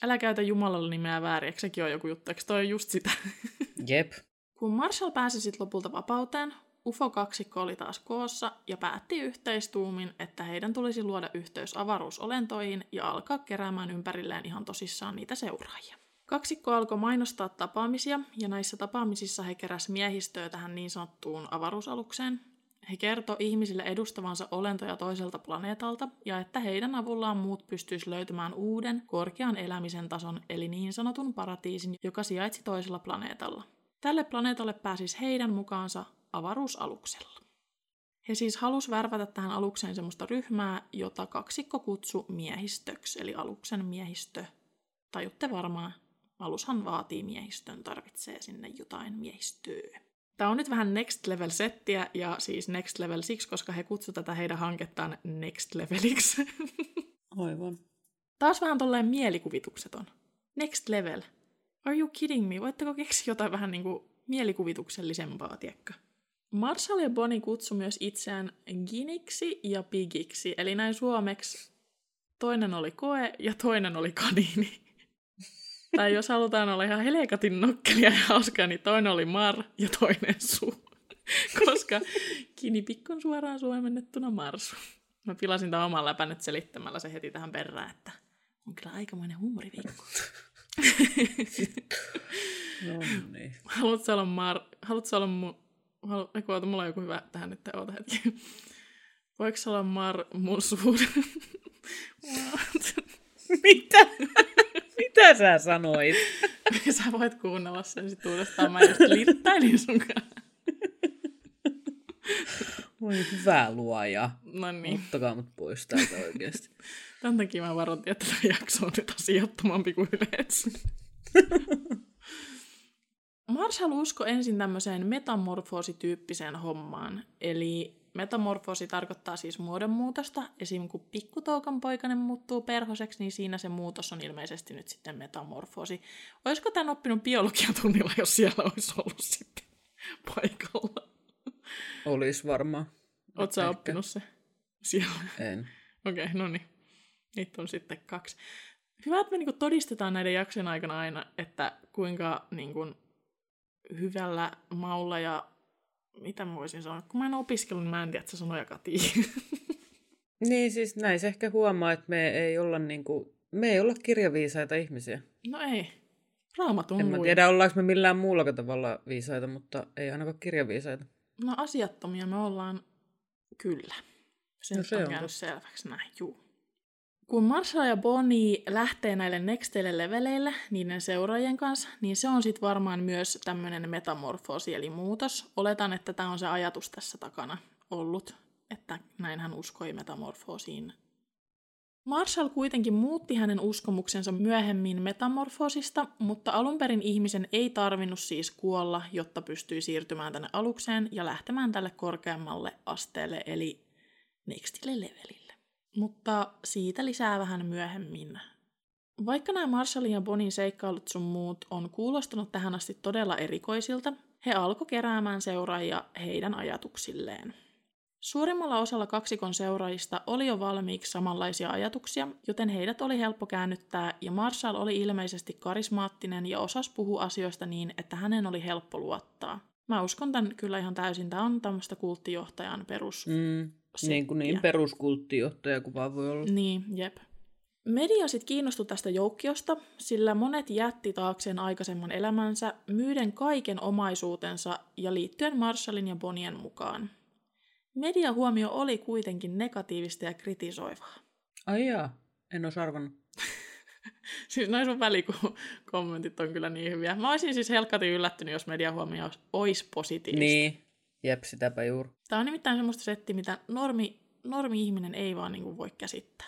Älä käytä Jumalalle nimeä väärin, eikö sekin ole joku juttu, eikö toi just sitä? Jep. Kun Marshall pääsi sitten lopulta vapauteen, UFO-kaksikko oli taas koossa ja päätti yhteistuumin, että heidän tulisi luoda yhteys avaruusolentoihin ja alkaa keräämään ympärilleen ihan tosissaan niitä seuraajia. Kaksikko alkoi mainostaa tapaamisia, ja näissä tapaamisissa he keräs miehistöä tähän niin sanottuun avaruusalukseen. He kertoi ihmisille edustavansa olentoja toiselta planeetalta, ja että heidän avullaan muut pystyisivät löytämään uuden, korkean elämisen tason, eli niin sanotun paratiisin, joka sijaitsi toisella planeetalla. Tälle planeetalle pääsis heidän mukaansa avaruusaluksella. He siis halus värvätä tähän alukseen semmoista ryhmää, jota kaksikko kutsu miehistöksi, eli aluksen miehistö. Tajutte varmaan, alushan vaatii miehistön, tarvitsee sinne jotain miehistöä. Tämä on nyt vähän next level settiä, ja siis next level siksi, koska he kutsuvat tätä heidän hankettaan next leveliksi. Aivan. Taas vähän tolleen mielikuvitukseton. Next level. Are you kidding me? Voitteko keksiä jotain vähän niinku mielikuvituksellisempaa, tiekkä? Marshall ja Bonnie kutsu myös itseään Giniksi ja Pigiksi, eli näin suomeksi toinen oli koe ja toinen oli kaniini. tai jos halutaan olla ihan helekatin nokkelia ja hauskaa, niin toinen oli Mar ja toinen Su. Koska Kinipikko on suoraan suomennettuna Marsu. Mä pilasin tämän oman läpän nyt selittämällä se heti tähän perään, että on kyllä aikamoinen huumoriviikko. no niin. Haluatko olla Mar... Haluatko olla Halu... Eiku, oota, mulla on joku hyvä tähän nyt, oota hetki. Voiko olla Mar mun suhde? Mitä? Mitä sä sanoit? sä voit kuunnella sen sit uudestaan. Mä just littäilin sun kanssa. Voi hyvä luoja. No niin. Ottakaa mut pois täältä oikeasti. Tämän takia mä varoitin, että tämä jakso on nyt asiattomampi kuin yleensä. Marshall usko ensin tämmöiseen metamorfoosityyppiseen hommaan. Eli metamorfoosi tarkoittaa siis muodonmuutosta. Esim. kun pikkutoukan poikainen muuttuu perhoseksi, niin siinä se muutos on ilmeisesti nyt sitten metamorfoosi. Olisiko tämän oppinut biologiatunnilla, jos siellä olisi ollut sitten paikalla? Olisi varmaan. Oletko sä oppinut se siellä? En. Okei, okay, no niin. Niitä on sitten kaksi. Hyvä, että me niinku todistetaan näiden jaksojen aikana aina, että kuinka niinku, hyvällä maulla ja mitä mä voisin sanoa, kun mä en opiskellut, niin mä en tiedä, että se sanoja katii. Niin, siis näin se ehkä huomaa, että me ei olla, niinku, me ei olla kirjaviisaita ihmisiä. No ei. Raamatun En mä tiedä, ollaanko me millään muulla tavalla viisaita, mutta ei ainakaan kirjaviisaita. No asiattomia me ollaan kyllä. Se, no, se on, on käynyt selväksi näin, juu. Kun Marshall ja Bonnie lähtee näille nexteille leveleille niiden seuraajien kanssa, niin se on sitten varmaan myös tämmöinen metamorfoosi eli muutos. Oletan, että tämä on se ajatus tässä takana ollut, että näin hän uskoi metamorfoosiin. Marshall kuitenkin muutti hänen uskomuksensa myöhemmin metamorfoosista, mutta alun perin ihmisen ei tarvinnut siis kuolla, jotta pystyi siirtymään tänne alukseen ja lähtemään tälle korkeammalle asteelle, eli nextille levelille mutta siitä lisää vähän myöhemmin. Vaikka nämä Marshallin ja Bonin seikkailut sun muut on kuulostanut tähän asti todella erikoisilta, he alkoi keräämään seuraajia heidän ajatuksilleen. Suurimmalla osalla kaksikon seuraajista oli jo valmiiksi samanlaisia ajatuksia, joten heidät oli helppo käännyttää ja Marshall oli ilmeisesti karismaattinen ja osasi puhua asioista niin, että hänen oli helppo luottaa. Mä uskon tämän kyllä ihan täysin. Tämä on tämmöistä kulttijohtajan perus. Mm, niin kuin niin peruskulttijohtaja kuin vaan voi olla. Niin, jep. Media sitten kiinnostui tästä joukkiosta, sillä monet jätti taakseen aikaisemman elämänsä myyden kaiken omaisuutensa ja liittyen Marshallin ja Bonien mukaan. Median huomio oli kuitenkin negatiivista ja kritisoivaa. Ai jaa, en olisi arvannut. siis noin sun välikommentit on kyllä niin hyviä. Mä olisin siis helkkatin yllättynyt, jos median huomio olisi positiivista. Niin, jep, sitäpä juuri. Tämä on nimittäin semmoista setti, mitä normi, normi-ihminen ei vaan niin voi käsittää.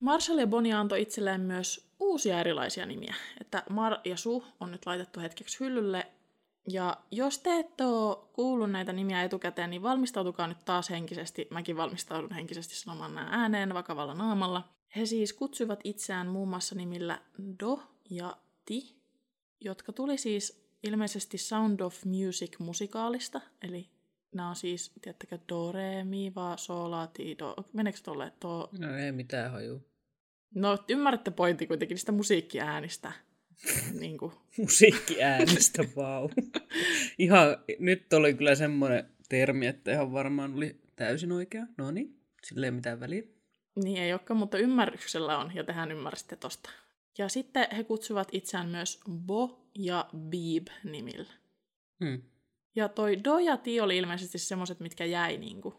Marshall ja Bonnie antoi itselleen myös uusia erilaisia nimiä. Että Mar ja Su on nyt laitettu hetkeksi hyllylle ja jos te ette ole kuullut näitä nimiä etukäteen, niin valmistautukaa nyt taas henkisesti. Mäkin valmistaudun henkisesti sanomaan nämä ääneen vakavalla naamalla. He siis kutsuivat itseään muun muassa nimillä Do ja Ti, jotka tuli siis ilmeisesti Sound of Music musikaalista, eli nämä on siis, tiedättekö, Do, Re, Mi, Va, Sol, La, Ti, Do. Meneekö tolle? Do... No ei mitään haju. No ymmärrätte pointti kuitenkin niistä musiikkiäänistä niin kuin. Musiikkiäänestä, vau. ihan, nyt oli kyllä semmoinen termi, että ihan varmaan oli täysin oikea. No niin, sillä ei mitään väliä. Niin ei olekaan, mutta ymmärryksellä on, ja tehän ymmärsitte tosta. Ja sitten he kutsuvat itseään myös Bo ja Beeb nimillä. Hmm. Ja toi Do ja Ti oli ilmeisesti semmoset, mitkä jäi niinku.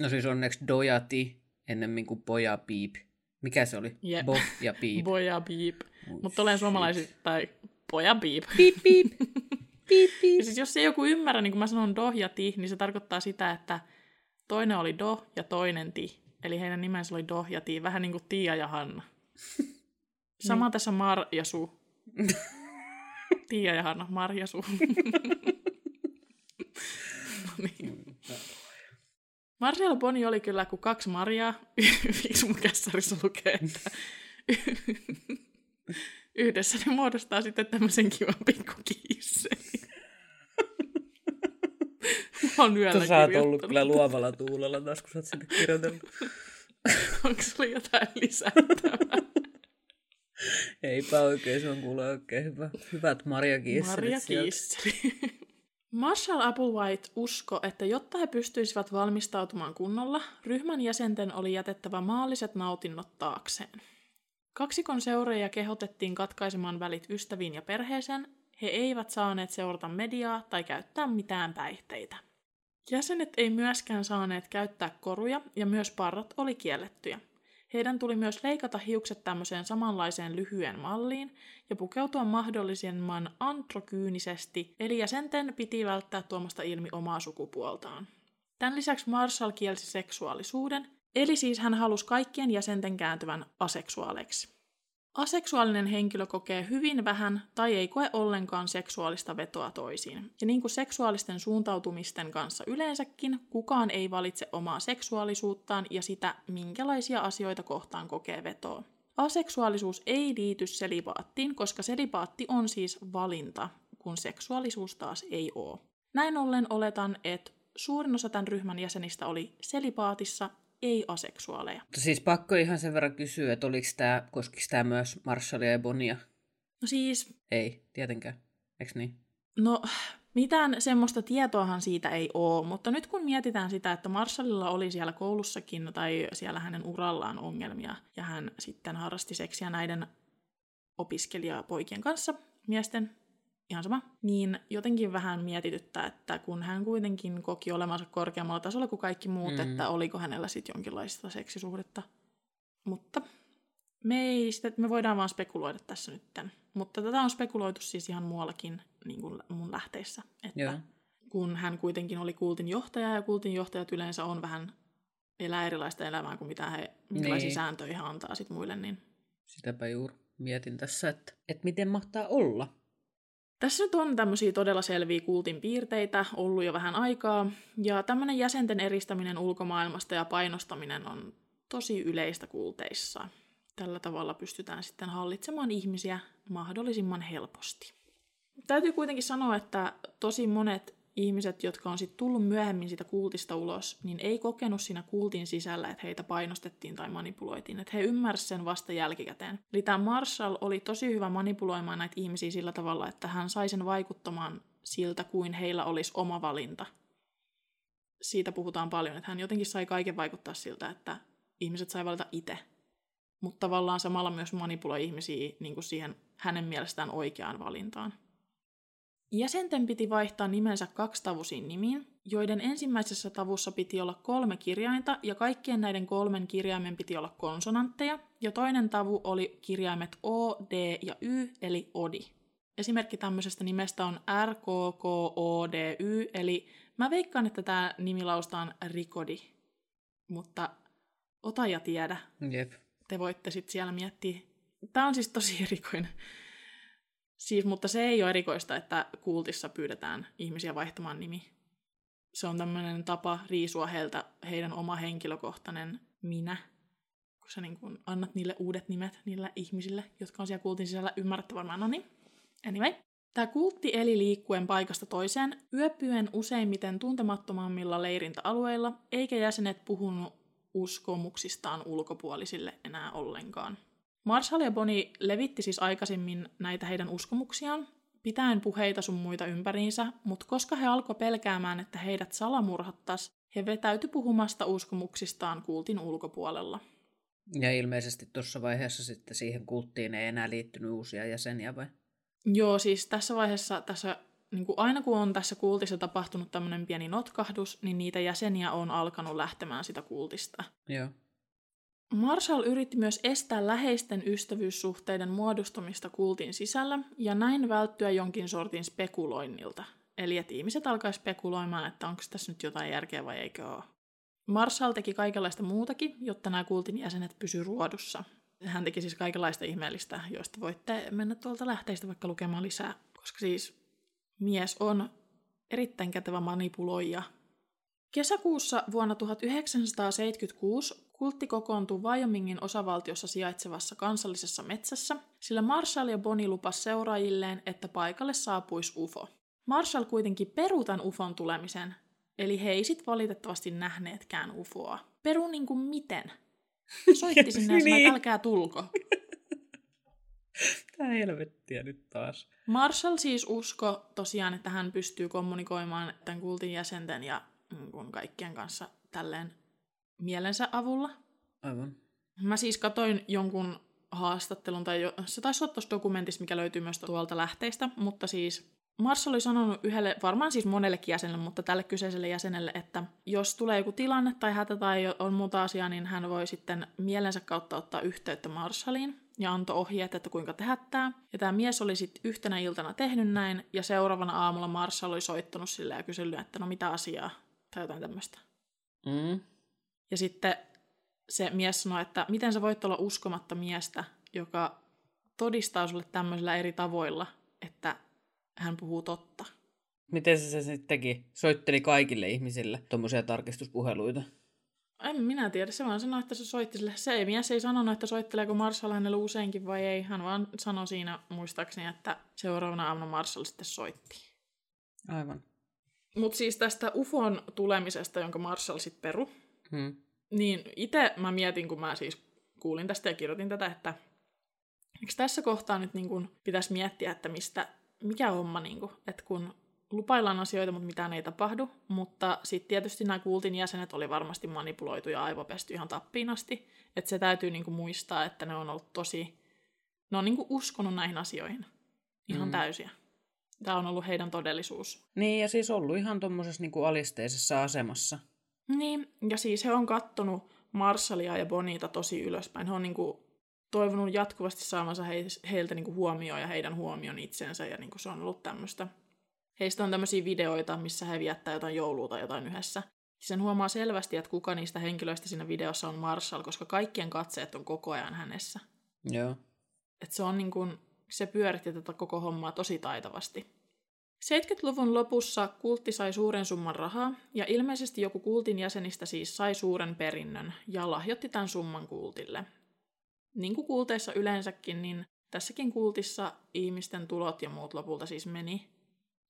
No siis onneksi Do ja Ti ennemmin kuin Bo ja Beeb. Mikä se oli? Yep. Bo ja Beep. Bo ja Beep. Mutta olen tai Bo ja Beep. Beep, beep. beep, beep. Ja siis jos ei joku ymmärrä, niin kun mä sanon Do ja Ti, niin se tarkoittaa sitä, että toinen oli Do ja toinen Ti. Eli heidän nimensä oli Do ja Ti, vähän niin kuin Tia ja Hanna. Sama niin. tässä Mar ja Su. Tia ja Hanna, Mar ja Su. Niin. Marcel Boni oli kyllä kuin kaksi Mariaa. Miksi mun kässärissä lukee, että yhdessä ne muodostaa sitten tämmöisen kivan pikkukiisselin. Mä oon yöllä Sä oot ollut kyllä luovalla tuulella taas, kun sä oot sinne kirjoitellut. Onko sulla jotain lisättävää? Eipä oikein, se on kuule oikein hyvä. Hyvät Maria Kiisseli. Marshall Applewhite usko, että jotta he pystyisivät valmistautumaan kunnolla, ryhmän jäsenten oli jätettävä maalliset nautinnot taakseen. Kaksikon seuraajia kehotettiin katkaisemaan välit ystäviin ja perheeseen, he eivät saaneet seurata mediaa tai käyttää mitään päihteitä. Jäsenet ei myöskään saaneet käyttää koruja ja myös parrat oli kiellettyjä – heidän tuli myös leikata hiukset tämmöiseen samanlaiseen lyhyen malliin ja pukeutua mahdollisimman antrokyynisesti, eli jäsenten piti välttää tuomasta ilmi omaa sukupuoltaan. Tämän lisäksi Marshall kielsi seksuaalisuuden, eli siis hän halusi kaikkien jäsenten kääntyvän aseksuaaleiksi. Aseksuaalinen henkilö kokee hyvin vähän tai ei koe ollenkaan seksuaalista vetoa toisiin. Ja niin kuin seksuaalisten suuntautumisten kanssa yleensäkin, kukaan ei valitse omaa seksuaalisuuttaan ja sitä, minkälaisia asioita kohtaan kokee vetoa. Aseksuaalisuus ei liity selibaattiin, koska selibaatti on siis valinta, kun seksuaalisuus taas ei ole. Näin ollen oletan, että suurin osa tämän ryhmän jäsenistä oli selibaatissa ei aseksuaaleja. Mutta siis pakko ihan sen verran kysyä, että oliko tämä, koskiko tämä myös Marshallia ja Bonia? No siis... Ei, tietenkään. Eikö niin? No, mitään semmoista tietoahan siitä ei ole, mutta nyt kun mietitään sitä, että Marshallilla oli siellä koulussakin tai siellä hänen urallaan ongelmia ja hän sitten harrasti seksiä näiden opiskelijapoikien kanssa, miesten, ihan sama, niin jotenkin vähän mietityttää, että kun hän kuitenkin koki olemansa korkeammalla tasolla kuin kaikki muut, mm. että oliko hänellä sitten jonkinlaista seksisuhdetta. Mutta me, ei sitä, me voidaan vaan spekuloida tässä nyt. Mutta tätä on spekuloitu siis ihan muuallakin niin kuin mun lähteissä. Että Joo. kun hän kuitenkin oli kultin johtaja ja kultin johtajat yleensä on vähän elää erilaista elämää kuin mitä he, minkälaisia niin. sääntöjä antaa sit muille. Niin... Sitäpä juuri mietin tässä, että, että miten mahtaa olla. Tässä nyt on tämmöisiä todella selviä kultin piirteitä ollut jo vähän aikaa, ja tämmöinen jäsenten eristäminen ulkomaailmasta ja painostaminen on tosi yleistä kulteissa. Tällä tavalla pystytään sitten hallitsemaan ihmisiä mahdollisimman helposti. Täytyy kuitenkin sanoa, että tosi monet ihmiset, jotka on sitten tullut myöhemmin siitä kultista ulos, niin ei kokenut siinä kultin sisällä, että heitä painostettiin tai manipuloitiin. Että he ymmärsivät sen vasta jälkikäteen. Eli tämä Marshall oli tosi hyvä manipuloimaan näitä ihmisiä sillä tavalla, että hän sai sen vaikuttamaan siltä, kuin heillä olisi oma valinta. Siitä puhutaan paljon, että hän jotenkin sai kaiken vaikuttaa siltä, että ihmiset sai valita itse. Mutta tavallaan samalla myös manipuloi ihmisiä niin kuin siihen hänen mielestään oikeaan valintaan. Jäsenten piti vaihtaa nimensä kaksitavuisiin nimiin, joiden ensimmäisessä tavussa piti olla kolme kirjainta ja kaikkien näiden kolmen kirjaimen piti olla konsonantteja, ja toinen tavu oli kirjaimet O, D ja Y, eli ODI. Esimerkki tämmöisestä nimestä on R, K, K, O, D, Y, eli mä veikkaan, että tämä nimi laustaan Rikodi, mutta ota ja tiedä. Jep. Te voitte sitten siellä miettiä. Tämä on siis tosi erikoinen. Siis, mutta se ei ole erikoista, että kultissa pyydetään ihmisiä vaihtamaan nimi. Se on tämmöinen tapa riisua heiltä heidän oma henkilökohtainen minä, kun sä niin kun annat niille uudet nimet niille ihmisille, jotka on siellä kultin sisällä. Ymmärrätte varmaan, no niin. Anyway. Tämä kultti eli liikkuen paikasta toiseen, yöpyen useimmiten tuntemattomammilla leirintäalueilla, eikä jäsenet puhunut uskomuksistaan ulkopuolisille enää ollenkaan. Marshall ja Bonnie levitti siis aikaisemmin näitä heidän uskomuksiaan, pitäen puheita sun muita ympäriinsä, mutta koska he alkoi pelkäämään, että heidät salamurhattas, he vetäytyi puhumasta uskomuksistaan kultin ulkopuolella. Ja ilmeisesti tuossa vaiheessa sitten siihen kulttiin ei enää liittynyt uusia jäseniä vai? Joo, siis tässä vaiheessa, tässä, niin kuin aina kun on tässä kultissa tapahtunut tämmöinen pieni notkahdus, niin niitä jäseniä on alkanut lähtemään sitä kultista. Joo. Marshall yritti myös estää läheisten ystävyyssuhteiden muodostumista kultin sisällä ja näin välttyä jonkin sortin spekuloinnilta. Eli että ihmiset alkaisivat spekuloimaan, että onko tässä nyt jotain järkeä vai eikö ole. Marshall teki kaikenlaista muutakin, jotta nämä kultin jäsenet pysy ruodussa. Hän teki siis kaikenlaista ihmeellistä, joista voitte mennä tuolta lähteistä vaikka lukemaan lisää, koska siis mies on erittäin kätevä manipuloija. Kesäkuussa vuonna 1976 kultti kokoontuu Wyomingin osavaltiossa sijaitsevassa kansallisessa metsässä, sillä Marshall ja Bonnie lupas seuraajilleen, että paikalle saapuisi UFO. Marshall kuitenkin peru tämän UFOn tulemisen, eli he ei sit valitettavasti nähneetkään UFOa. Peru niin kuin miten? Soitti sinne ja niin. älkää tulko. Tää helvettiä nyt taas. Marshall siis usko tosiaan, että hän pystyy kommunikoimaan tämän kultin jäsenten ja mm, kaikkien kanssa tälleen mielensä avulla. Aivan. Mä siis katoin jonkun haastattelun, tai jo, se taisi olla tuossa dokumentissa, mikä löytyy myös tuolta lähteistä, mutta siis Mars oli sanonut yhdelle, varmaan siis monellekin jäsenelle, mutta tälle kyseiselle jäsenelle, että jos tulee joku tilanne tai hätä tai on muuta asiaa, niin hän voi sitten mielensä kautta ottaa yhteyttä Marshalliin ja antoi ohjeet, että kuinka tehdä tämä. Ja tämä mies oli sitten yhtenä iltana tehnyt näin, ja seuraavana aamulla Marshall oli soittanut sille ja kysellyt, että no mitä asiaa, tai jotain tämmöistä. Mm. Ja sitten se mies sanoi, että miten sä voit olla uskomatta miestä, joka todistaa sulle tämmöisillä eri tavoilla, että hän puhuu totta. Miten se, sitten teki? Soitteli kaikille ihmisille tuommoisia tarkistuspuheluita? En minä tiedä, se vaan sanoi, että se soitti sille. Se ei, mies ei sanonut, että soitteleeko Marshall hänelle useinkin vai ei. Hän vaan sanoi siinä muistaakseni, että seuraavana aamuna Marshall sitten soitti. Aivan. Mutta siis tästä UFOn tulemisesta, jonka Marshall sitten peru, hmm. Niin itse mä mietin, kun mä siis kuulin tästä ja kirjoitin tätä, että eikö tässä kohtaa nyt niin kun pitäisi miettiä, että mistä, mikä homma, niin kun, että kun lupaillaan asioita, mutta mitään ei tapahdu, mutta sitten tietysti nämä kultin jäsenet oli varmasti manipuloitu ja aivopesty ihan tappiin asti, että se täytyy niin muistaa, että ne on ollut tosi, ne on niin uskonut näihin asioihin ihan mm. täysiä. Tämä on ollut heidän todellisuus. Niin, ja siis ollut ihan tuommoisessa niin alisteisessa asemassa. Niin, ja siis he on kattonut Marshallia ja Bonita tosi ylöspäin. He on niin kuin toivonut jatkuvasti saamansa he, heiltä niin kuin huomioon ja heidän huomion itsensä, ja niin kuin se on ollut tämmöistä. Heistä on tämmöisiä videoita, missä he viettää jotain joulua tai jotain yhdessä. Sen huomaa selvästi, että kuka niistä henkilöistä siinä videossa on Marshall, koska kaikkien katseet on koko ajan hänessä. Joo. Et se on niin kuin, se pyöritti tätä koko hommaa tosi taitavasti. 70-luvun lopussa kultti sai suuren summan rahaa, ja ilmeisesti joku kultin jäsenistä siis sai suuren perinnön ja lahjoitti tämän summan kultille. Niin kuin kulteissa yleensäkin, niin tässäkin kultissa ihmisten tulot ja muut lopulta siis meni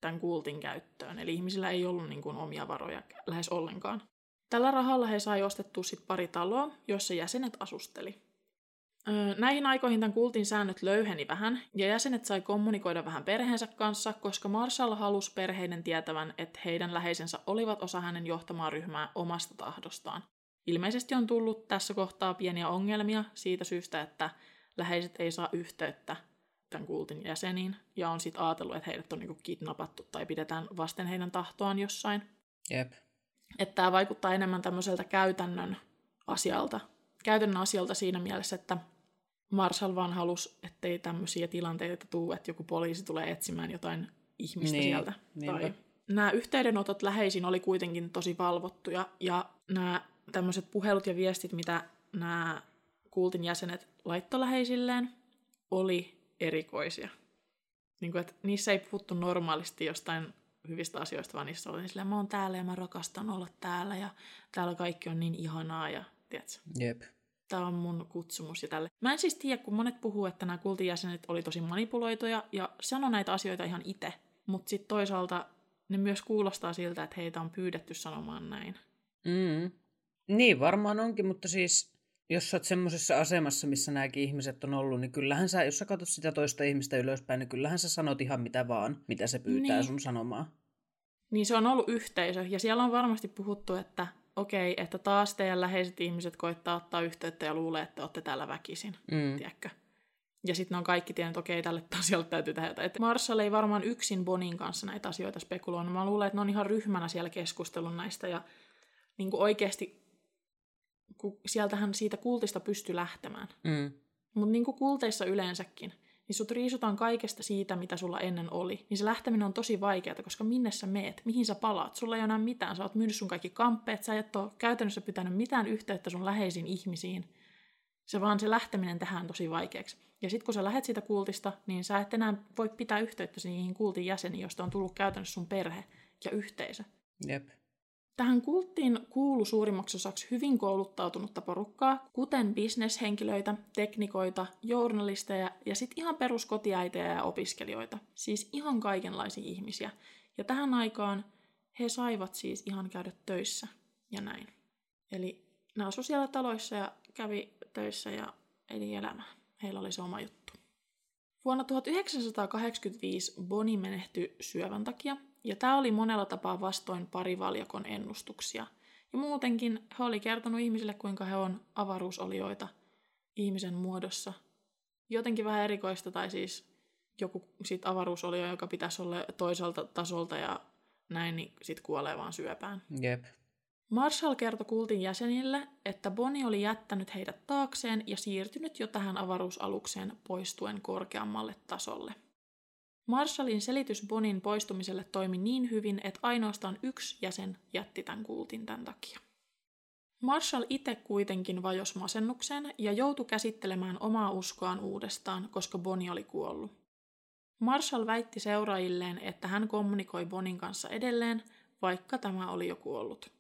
tämän kultin käyttöön. Eli ihmisillä ei ollut niin kuin omia varoja lähes ollenkaan. Tällä rahalla he sai ostettua sit pari taloa, joissa jäsenet asusteli. Näihin aikoihin tämän kultin säännöt löyheni vähän, ja jäsenet sai kommunikoida vähän perheensä kanssa, koska Marshall halusi perheiden tietävän, että heidän läheisensä olivat osa hänen johtamaa ryhmää omasta tahdostaan. Ilmeisesti on tullut tässä kohtaa pieniä ongelmia siitä syystä, että läheiset ei saa yhteyttä tämän kultin jäseniin, ja on sitten ajatellut, että heidät on niinku kidnappattu tai pidetään vasten heidän tahtoaan jossain. Jep. Että tämä vaikuttaa enemmän tämmöiseltä käytännön asialta, käytännön asialta siinä mielessä, että Marshall vaan halusi, ettei tämmöisiä tilanteita tule, että joku poliisi tulee etsimään jotain ihmistä niin, sieltä. Tai... Nämä yhteydenotot läheisiin oli kuitenkin tosi valvottuja, ja nämä tämmöiset puhelut ja viestit, mitä nämä kultin jäsenet laittoi läheisilleen, oli erikoisia. Niin kuin, että niissä ei puhuttu normaalisti jostain hyvistä asioista, vaan niissä oli silleen, mä oon täällä ja mä rakastan olla täällä ja täällä kaikki on niin ihanaa ja tiedätkö? Jep. Tämä on mun kutsumus ja tälle. Mä en siis tiedä, kun monet puhuu, että nämä kultin jäsenet oli tosi manipuloituja ja sano näitä asioita ihan itse, mutta sitten toisaalta ne myös kuulostaa siltä, että heitä on pyydetty sanomaan näin. Mm. Niin varmaan onkin, mutta siis jos sä oot semmoisessa asemassa, missä nämäkin ihmiset on ollut, niin kyllähän sä, jos sä katsot sitä toista ihmistä ylöspäin, niin kyllähän sä sanot ihan mitä vaan, mitä se pyytää niin. sun sanomaan. Niin se on ollut yhteisö, ja siellä on varmasti puhuttu, että okei, okay, että taas teidän läheiset ihmiset koittaa ottaa yhteyttä ja luulee, että olette täällä väkisin, mm. tiedätkö? Ja sitten ne on kaikki tiennyt, että okei, tälle asialle täytyy tehdä jotain. Marshall ei varmaan yksin Bonin kanssa näitä asioita spekuloinut. Mä luulen, että ne on ihan ryhmänä siellä keskustelun näistä ja niin kuin oikeasti kun sieltähän siitä kultista pysty lähtemään. Mm. Mutta niin kuin kulteissa yleensäkin, niin sut riisutaan kaikesta siitä, mitä sulla ennen oli. Niin se lähteminen on tosi vaikeaa, koska minne sä meet, mihin sä palaat, sulla ei ole enää mitään. Sä oot myynyt sun kaikki kamppeet, sä et ole käytännössä pitänyt mitään yhteyttä sun läheisiin ihmisiin. Se vaan se lähteminen tähän tosi vaikeaksi. Ja sitten kun sä lähet siitä kultista, niin sä et enää voi pitää yhteyttä niihin kultin jäseniin, joista on tullut käytännössä sun perhe ja yhteisö. Jep. Tähän kulttiin kuulu suurimmaksi osaksi hyvin kouluttautunutta porukkaa, kuten bisneshenkilöitä, teknikoita, journalisteja ja sitten ihan peruskotiäitejä ja opiskelijoita. Siis ihan kaikenlaisia ihmisiä. Ja tähän aikaan he saivat siis ihan käydä töissä ja näin. Eli nämä asui siellä taloissa ja kävi töissä ja eli elämää. Heillä oli se oma juttu. Vuonna 1985 Boni menehtyi syövän takia ja tämä oli monella tapaa vastoin parivaljakon ennustuksia. Ja muutenkin he oli kertonut ihmisille, kuinka he on avaruusolioita ihmisen muodossa. Jotenkin vähän erikoista, tai siis joku sit avaruusolio, joka pitäisi olla toiselta tasolta ja näin, niin sit kuolee vaan syöpään. Jep. Marshall kertoi kultin jäsenille, että Bonnie oli jättänyt heidät taakseen ja siirtynyt jo tähän avaruusalukseen poistuen korkeammalle tasolle. Marshallin selitys Bonin poistumiselle toimi niin hyvin, että ainoastaan yksi jäsen jätti tämän kultin tämän takia. Marshall itse kuitenkin vajos masennukseen ja joutui käsittelemään omaa uskoaan uudestaan, koska Boni oli kuollut. Marshall väitti seuraajilleen, että hän kommunikoi Bonin kanssa edelleen, vaikka tämä oli jo kuollut.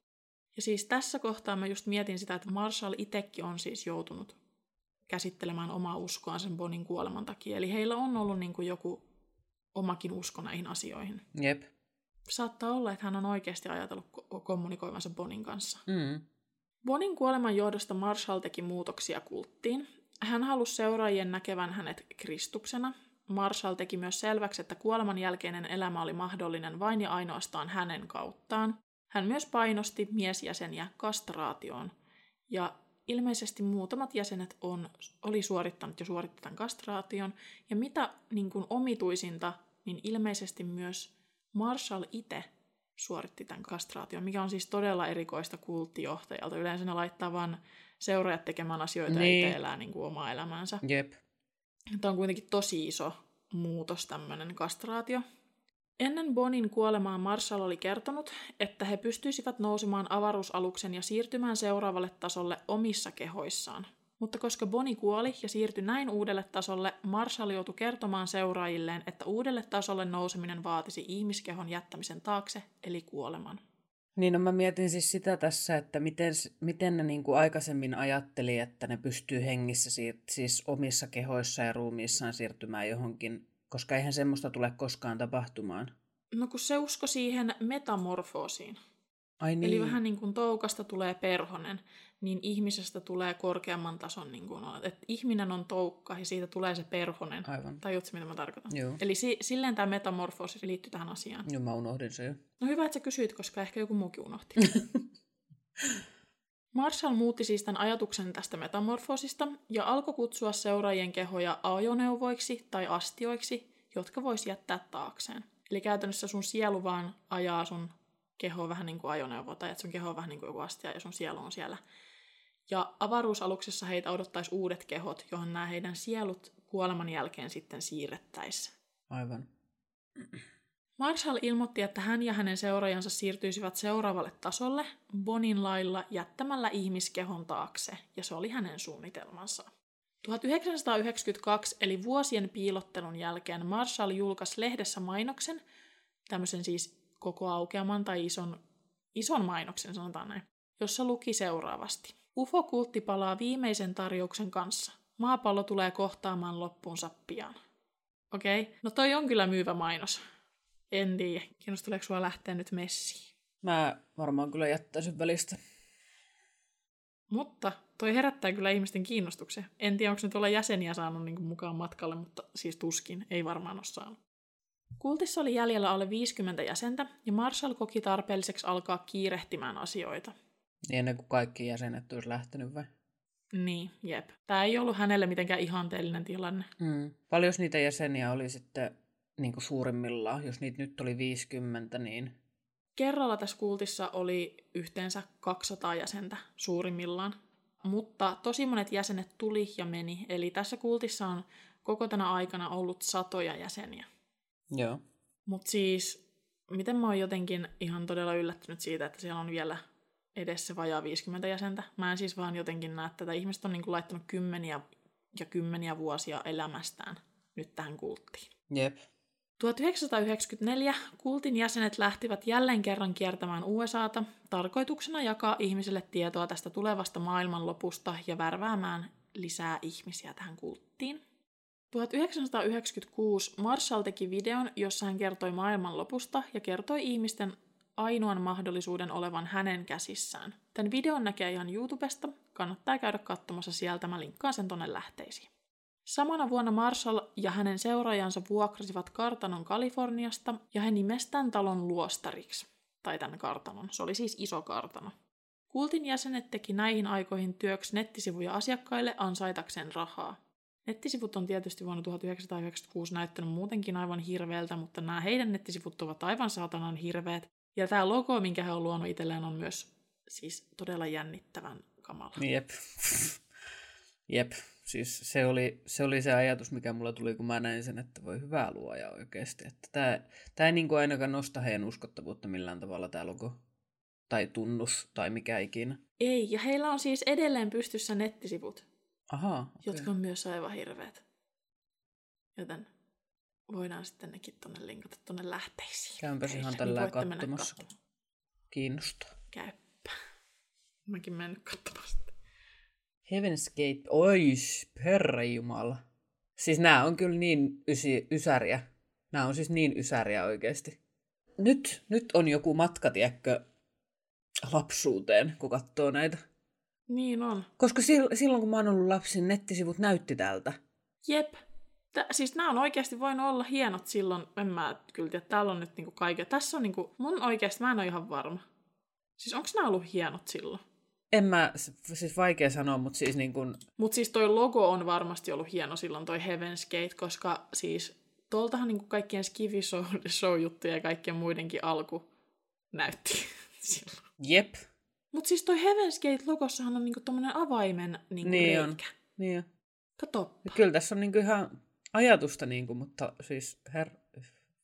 Ja siis tässä kohtaa mä just mietin sitä, että Marshall itsekin on siis joutunut käsittelemään omaa uskoaan sen Bonin kuoleman takia. Eli heillä on ollut niin kuin joku omakin usko näihin asioihin. Jep. Saattaa olla, että hän on oikeasti ajatellut kommunikoivansa Bonin kanssa. Mm. Bonin kuoleman johdosta Marshall teki muutoksia kulttiin. Hän halusi seuraajien näkevän hänet Kristuksena. Marshall teki myös selväksi, että kuoleman jälkeinen elämä oli mahdollinen vain ja ainoastaan hänen kauttaan. Hän myös painosti miesjäseniä kastraatioon, ja ilmeisesti muutamat jäsenet on, oli suorittanut jo suorittajan kastraation, ja mitä niin kuin omituisinta, niin ilmeisesti myös Marshall itse suoritti tämän kastraation, mikä on siis todella erikoista kulttijohtajalta. Yleensä ne laittaa vain seuraajat tekemään asioita niin. ja itse elää niin kuin omaa elämäänsä. Jep. Tämä on kuitenkin tosi iso muutos, tämmöinen kastraatio. Ennen Bonin kuolemaa Marshall oli kertonut, että he pystyisivät nousemaan avaruusaluksen ja siirtymään seuraavalle tasolle omissa kehoissaan. Mutta koska Boni kuoli ja siirtyi näin uudelle tasolle, Marshall joutui kertomaan seuraajilleen, että uudelle tasolle nouseminen vaatisi ihmiskehon jättämisen taakse, eli kuoleman. Niin, no mä mietin siis sitä tässä, että miten, miten ne niin kuin aikaisemmin ajatteli, että ne pystyy hengissä siir- siis omissa kehoissa ja ruumiissaan siirtymään johonkin koska eihän semmoista tule koskaan tapahtumaan. No kun se usko siihen metamorfoosiin. Ai niin. Eli vähän niin kuin toukasta tulee perhonen, niin ihmisestä tulee korkeamman tason, niin kuin, että ihminen on toukka ja siitä tulee se perhonen. Aivan. Tajutko, mitä mä tarkoitan? Joo. Eli si- silleen tämä metamorfoosi liittyy tähän asiaan. Joo, mä unohdin se jo. No hyvä, että sä kysyit, koska ehkä joku muukin unohti. Marshall muutti siis tämän ajatuksen tästä metamorfoosista ja alkoi kutsua seuraajien kehoja ajoneuvoiksi tai astioiksi, jotka voisi jättää taakseen. Eli käytännössä sun sielu vaan ajaa sun kehoa vähän niin kuin ajoneuvo, tai että sun keho on vähän niin kuin joku astia ja sun sielu on siellä. Ja avaruusaluksessa heitä odottaisi uudet kehot, johon nämä heidän sielut kuoleman jälkeen sitten siirrettäisiin. Aivan. Marshall ilmoitti, että hän ja hänen seuraajansa siirtyisivät seuraavalle tasolle Bonin lailla jättämällä ihmiskehon taakse, ja se oli hänen suunnitelmansa. 1992, eli vuosien piilottelun jälkeen, Marshall julkaisi lehdessä mainoksen, tämmöisen siis koko aukeaman tai ison, ison mainoksen, sanotaan näin, jossa luki seuraavasti. UFO-kultti palaa viimeisen tarjouksen kanssa. Maapallo tulee kohtaamaan loppuunsa pian. Okei, okay. no toi on kyllä myyvä mainos. En tiedä. Kiinnosteleeko sua lähteä nyt messiin? Mä varmaan kyllä jättäisin välistä. Mutta toi herättää kyllä ihmisten kiinnostuksen. En tiedä, onko ne tuolla jäseniä saanut niin mukaan matkalle, mutta siis tuskin. Ei varmaan ole saanut. Kultissa oli jäljellä alle 50 jäsentä, ja Marshall koki tarpeelliseksi alkaa kiirehtimään asioita. Niin ennen kuin kaikki jäsenet olisi lähtenyt vai? Niin, jep. Tämä ei ollut hänelle mitenkään ihanteellinen tilanne. Mm. Paljon niitä jäseniä oli sitten niin kuin suurimmillaan? Jos niitä nyt oli 50, niin... Kerralla tässä kultissa oli yhteensä 200 jäsentä suurimmillaan. Mutta tosi monet jäsenet tuli ja meni. Eli tässä kultissa on koko tänä aikana ollut satoja jäseniä. Joo. Mutta siis, miten mä oon jotenkin ihan todella yllättynyt siitä, että siellä on vielä edes se vajaa 50 jäsentä. Mä en siis vaan jotenkin näe tätä. Ihmiset on niinku laittanut kymmeniä ja kymmeniä vuosia elämästään nyt tähän kulttiin. Jep. 1994 kultin jäsenet lähtivät jälleen kerran kiertämään USAta tarkoituksena jakaa ihmisille tietoa tästä tulevasta maailmanlopusta ja värväämään lisää ihmisiä tähän kulttiin. 1996 Marshall teki videon, jossa hän kertoi maailmanlopusta ja kertoi ihmisten ainoan mahdollisuuden olevan hänen käsissään. Tämän videon näkee ihan YouTubesta, kannattaa käydä katsomassa sieltä, mä linkkaan sen tonne lähteisiin. Samana vuonna Marshall ja hänen seuraajansa vuokrasivat kartanon Kaliforniasta ja he nimestään talon luostariksi. Tai tämän kartanon. Se oli siis iso kartano. Kultin jäsenet teki näihin aikoihin työksi nettisivuja asiakkaille ansaitakseen rahaa. Nettisivut on tietysti vuonna 1996 näyttänyt muutenkin aivan hirveältä, mutta nämä heidän nettisivut ovat aivan saatanan hirveät. Ja tämä logo, minkä he on luonut itselleen, on myös siis todella jännittävän kamala. Jep. Jep. Siis se oli, se oli se ajatus, mikä mulla tuli, kun mä näin sen, että voi hyvää luoja oikeasti. Että tämä, tämä ei niin kuin ainakaan nosta heidän uskottavuutta millään tavalla tämä logo. Tai tunnus, tai mikä ikinä. Ei, ja heillä on siis edelleen pystyssä nettisivut. Aha, okay. Jotka on myös aivan hirveät. Joten voidaan sitten nekin tuonne linkata tuonne lähteisiin. Käympä ihan niin tällä katsomassa. Kiinnostaa. Käyppä. Mäkin mennyt katsomaan sitä. Heaven's Gate, ois, jumala. Siis nämä on kyllä niin ysi, ysäriä. Nämä on siis niin ysäriä oikeasti. Nyt, nyt on joku matka, tiedätkö, lapsuuteen, kun katsoo näitä. Niin on. Koska silloin, kun mä oon ollut lapsi, niin nettisivut näytti tältä. Jep. Tä, siis nämä on oikeasti voinut olla hienot silloin, en mä kyllä tiedä, täällä on nyt niinku kaiken. Tässä on niinku, mun oikeasti, mä en ole ihan varma. Siis onko nämä ollut hienot silloin? En mä, siis vaikea sanoa, mutta siis niin kun... Mut siis toi logo on varmasti ollut hieno silloin, toi Heaven's Gate, koska siis tuoltahan niin kaikkien skivi show-juttuja ja kaikkien muidenkin alku näytti silloin. Jep. Mut siis toi Heaven's Gate-logossahan on niinku tommonen avaimen niinku niin reikä. On. Niin on. Katoppa. Kyllä tässä on niinku ihan ajatusta, niinku, mutta siis her...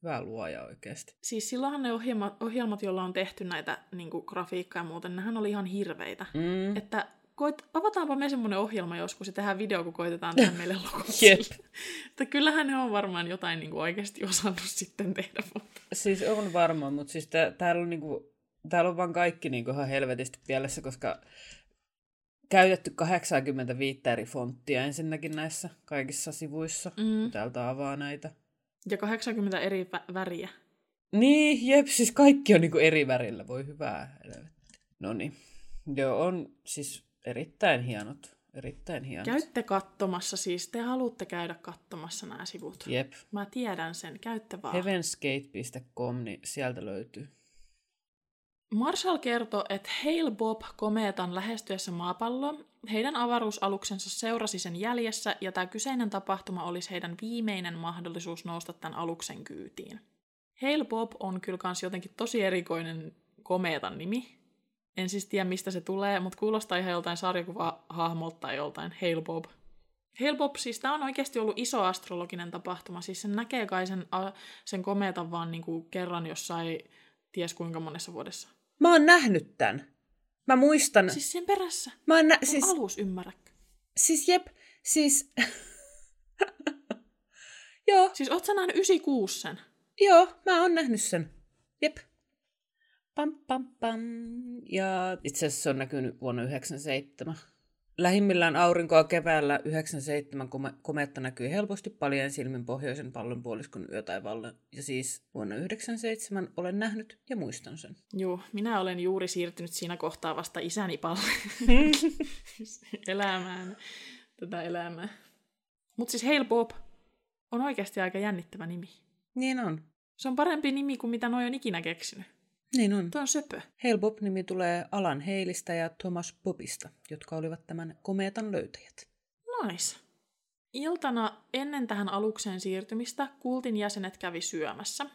hyvä luoja oikeasti. Siis silloinhan ne ohjelmat, ohjelmat joilla on tehty näitä niinku, grafiikkaa ja muuten, nehän oli ihan hirveitä. Mm. Että koit, avataanpa me semmoinen ohjelma joskus ja tehdään video, kun koitetaan tehdä meille logot. Jep. Että kyllähän ne on varmaan jotain niin kuin oikeasti osannut sitten tehdä. Mutta... Siis on varmaan, mutta siis tää, täällä on, niin kuin, täällä on vaan kaikki niin kuin ihan helvetisti pielessä, koska käytetty 85 eri fonttia ensinnäkin näissä kaikissa sivuissa. Mm. Täältä avaa näitä. Ja 80 eri vä- väriä. Niin, jep, siis kaikki on niinku eri värillä, voi hyvää. No niin, joo, on siis erittäin hienot, erittäin hienot. Käytte katsomassa siis, te haluatte käydä katsomassa nämä sivut. Jep. Mä tiedän sen, käytte vaan. Heavenskate.com, niin sieltä löytyy. Marshall kertoi, että Hale Bob komeetan lähestyessä maapalloa. Heidän avaruusaluksensa seurasi sen jäljessä, ja tämä kyseinen tapahtuma olisi heidän viimeinen mahdollisuus nousta tämän aluksen kyytiin. Hale Bob on kyllä kans jotenkin tosi erikoinen komeetan nimi. En siis tiedä, mistä se tulee, mutta kuulostaa ihan joltain sarjakuva-hahmolta tai joltain Hale Bob. Hale Bob, siis tämä on oikeasti ollut iso astrologinen tapahtuma. Siis sen näkee kai sen, sen komeetan vaan niinku kerran jossain ties kuinka monessa vuodessa. Mä oon nähnyt tän. Mä muistan. Siis sen perässä. Mä oon nä- siis, alus ymmärrä. siis jep, siis... joo, Siis oot sä nähnyt 96 sen? joo, mä oon nähnyt sen. Jep. Pam, pam, pam. Ja itse asiassa se on näkynyt vuonna 97. Lähimmillään aurinkoa keväällä 97 kome- kometta näkyy helposti paljon silmin pohjoisen pallonpuoliskon yötaivaalla. Ja siis vuonna 97 olen nähnyt ja muistan sen. Joo, minä olen juuri siirtynyt siinä kohtaa vasta isäni palle elämään tätä elämää. Mutta siis Hale Bob on oikeasti aika jännittävä nimi. Niin on. Se on parempi nimi kuin mitä noi on ikinä keksinyt. Niin on. Tuo on söpö. Hale Bob-nimi tulee Alan Heilistä ja Thomas Bobista, jotka olivat tämän komeetan löytäjät. Nice. Iltana ennen tähän alukseen siirtymistä kultin jäsenet kävi syömässä.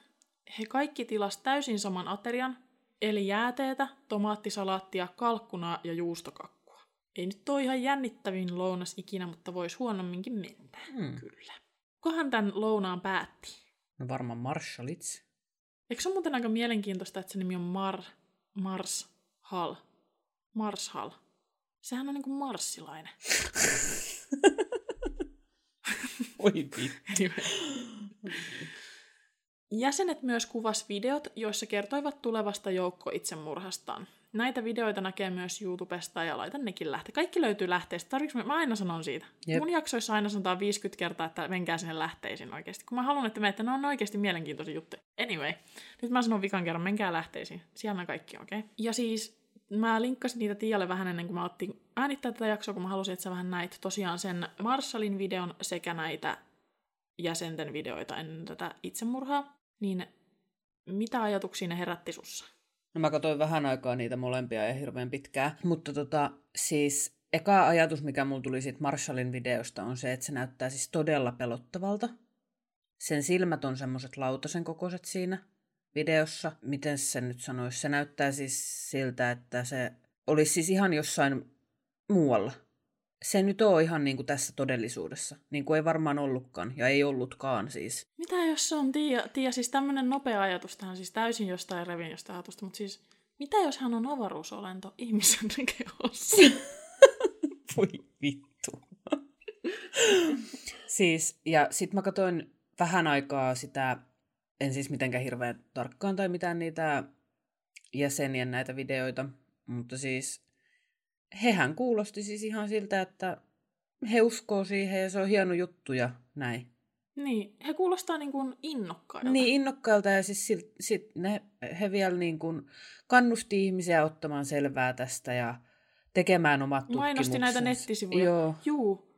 He kaikki tilas täysin saman aterian, eli jääteetä, tomaattisalaattia, kalkkunaa ja juustokakkua. Ei nyt ole ihan jännittävin lounas ikinä, mutta voisi huonomminkin mennä. Hmm. Kyllä. Kukahan tämän lounaan päätti? No varmaan Marshallits. Eikö se ole muuten aika mielenkiintoista, että se nimi on Mar... Mars Hall? Mars Hall. Sehän on niinku marssilainen. Oi vittu. Jäsenet myös kuvas videot, joissa kertoivat tulevasta joukko itsemurhastaan. Näitä videoita näkee myös YouTubesta ja laitan nekin lähte. Kaikki löytyy lähteistä. Tarviks mä, aina sanon siitä. Jep. Mun jaksoissa aina sanotaan 50 kertaa, että menkää sinne lähteisiin oikeasti. Kun mä haluan, että menette, ne on oikeasti mielenkiintoisia juttuja. Anyway, nyt mä sanon vikan kerran, menkää lähteisiin. Siellä on kaikki, okei? Okay? Ja siis mä linkkasin niitä Tialle vähän ennen kuin mä ottin äänittää tätä jaksoa, kun mä halusin, että sä vähän näit tosiaan sen Marshallin videon sekä näitä jäsenten videoita ennen tätä itsemurhaa. Niin mitä ajatuksia ne herätti sussa? No mä katsoin vähän aikaa niitä molempia ja hirveän pitkään. Mutta tota, siis eka ajatus, mikä mulla tuli siitä Marshallin videosta, on se, että se näyttää siis todella pelottavalta. Sen silmät on semmoiset lautasen kokoiset siinä videossa. Miten se nyt sanoisi? Se näyttää siis siltä, että se olisi siis ihan jossain muualla. Se nyt on ihan niin kuin tässä todellisuudessa. Niin kuin ei varmaan ollutkaan, ja ei ollutkaan siis. Mitä jos se on Tiia, Tiia siis tämmönen nopea ajatus tähän, siis täysin jostain revin jostain ajatusta, mutta siis mitä jos hän on avaruusolento ihmisen kehossa? Voi vittu. siis, ja sit mä katsoin vähän aikaa sitä, en siis mitenkään hirveän tarkkaan tai mitään niitä jäsenien näitä videoita, mutta siis hehän kuulosti siis ihan siltä, että he uskoo siihen ja se on hieno juttu ja näin. niin, he kuulostaa niin kuin innokkailta. Niin innokkailta ja siis sit, sit ne, he vielä niin kuin kannusti ihmisiä ottamaan selvää tästä ja tekemään omat. Mainosti näitä nettisivuja. Joo. Juu.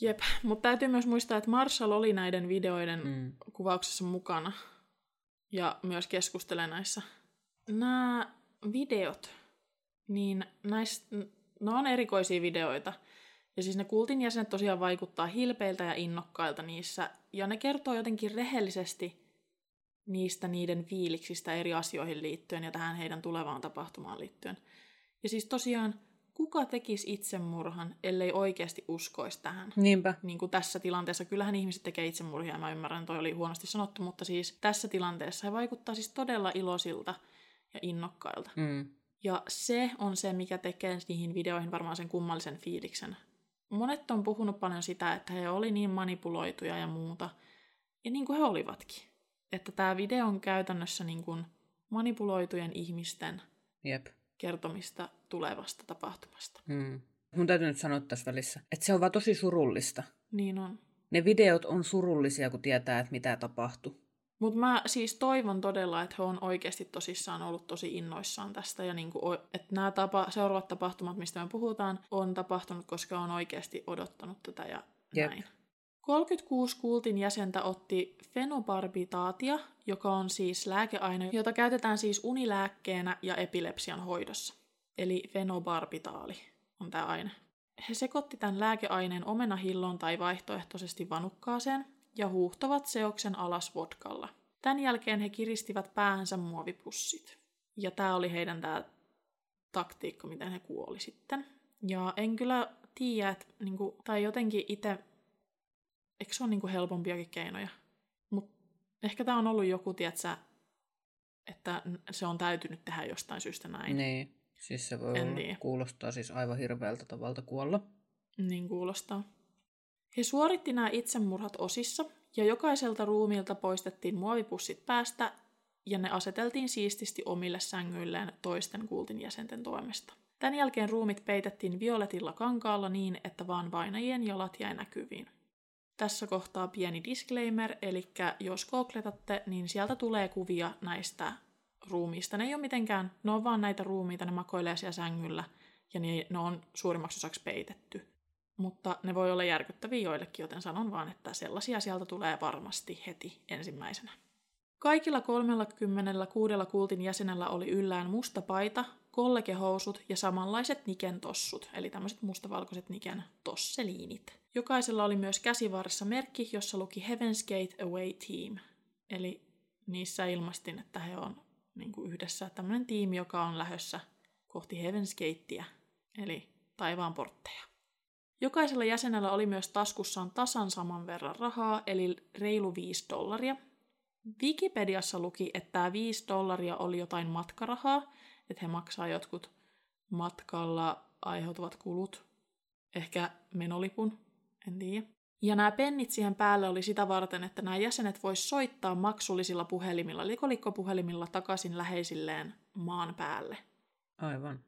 Jep, mutta täytyy myös muistaa, että Marshall oli näiden videoiden mm. kuvauksessa mukana ja myös keskustelee näissä. Nämä videot, niin näistä, ne on erikoisia videoita. Ja siis ne kultin jäsenet tosiaan vaikuttaa hilpeiltä ja innokkailta niissä. Ja ne kertoo jotenkin rehellisesti niistä niiden fiiliksistä eri asioihin liittyen ja tähän heidän tulevaan tapahtumaan liittyen. Ja siis tosiaan, kuka tekisi itsemurhan, ellei oikeasti uskoisi tähän? Niinpä. niin kuin tässä tilanteessa, kyllähän ihmiset tekee itsemurhia, mä ymmärrän, toi oli huonosti sanottu, mutta siis tässä tilanteessa he vaikuttaa siis todella iloisilta ja innokkailta. Mm. Ja se on se, mikä tekee niihin videoihin varmaan sen kummallisen fiiliksen. Monet on puhunut paljon sitä, että he oli niin manipuloituja ja muuta. Ja niin kuin he olivatkin. Että tämä video on käytännössä niin kuin manipuloitujen ihmisten Jep. kertomista tulevasta tapahtumasta. Mm. Mun täytyy nyt sanoa tässä välissä, että se on vaan tosi surullista. Niin on. Ne videot on surullisia, kun tietää, että mitä tapahtui. Mutta mä siis toivon todella, että he on oikeasti tosissaan ollut tosi innoissaan tästä ja niinku, että nämä tapa, seuraavat tapahtumat, mistä me puhutaan, on tapahtunut, koska on oikeasti odottanut tätä ja Jep. näin. 36 kultin jäsentä otti fenobarbitaatia, joka on siis lääkeaine, jota käytetään siis unilääkkeenä ja epilepsian hoidossa. Eli fenobarbitaali on tämä aine. He sekoitti tämän lääkeaineen omenahilloon tai vaihtoehtoisesti vanukkaaseen ja huuhtovat seoksen alas vodkalla. Tämän jälkeen he kiristivät päähänsä muovipussit. Ja tämä oli heidän tämä taktiikka, miten he kuoli sitten. Ja en kyllä tiedä, että niinku, tai jotenkin itse, eikö se ole niinku helpompiakin keinoja? Mutta ehkä tämä on ollut joku, tietsä, että se on täytynyt tehdä jostain syystä näin. Niin, siis se voi en olla, kuulostaa siis aivan hirveältä tavalta kuolla. Niin kuulostaa. He suoritti nämä itsemurhat osissa, ja jokaiselta ruumiilta poistettiin muovipussit päästä, ja ne aseteltiin siististi omille sängyilleen toisten kultin jäsenten toimesta. Tämän jälkeen ruumit peitettiin violetilla kankaalla niin, että vaan vainajien jalat jäi näkyviin. Tässä kohtaa pieni disclaimer, eli jos googletatte, niin sieltä tulee kuvia näistä ruumiista. Ne ei ole mitenkään, ne on vaan näitä ruumiita, ne makoilee siellä sängyllä, ja ne on suurimmaksi osaksi peitetty. Mutta ne voi olla järkyttäviä joillekin, joten sanon vaan, että sellaisia sieltä tulee varmasti heti ensimmäisenä. Kaikilla 36 kultin jäsenellä oli yllään musta paita, kollegehousut ja samanlaiset Niken tossut, eli tämmöiset mustavalkoiset Niken tosseliinit. Jokaisella oli myös käsivarressa merkki, jossa luki Heaven's Gate Away Team, eli niissä ilmastin, että he on niin kuin yhdessä tämmöinen tiimi, joka on lähössä kohti Heaven's Gatea, eli taivaan portteja. Jokaisella jäsenellä oli myös taskussaan tasan saman verran rahaa, eli reilu 5 dollaria. Wikipediassa luki, että tämä 5 dollaria oli jotain matkarahaa, että he maksaa jotkut matkalla aiheutuvat kulut, ehkä menolipun, en tiedä. Ja nämä pennit siihen päälle oli sitä varten, että nämä jäsenet vois soittaa maksullisilla puhelimilla, eli kolikkopuhelimilla takaisin läheisilleen maan päälle. Aivan.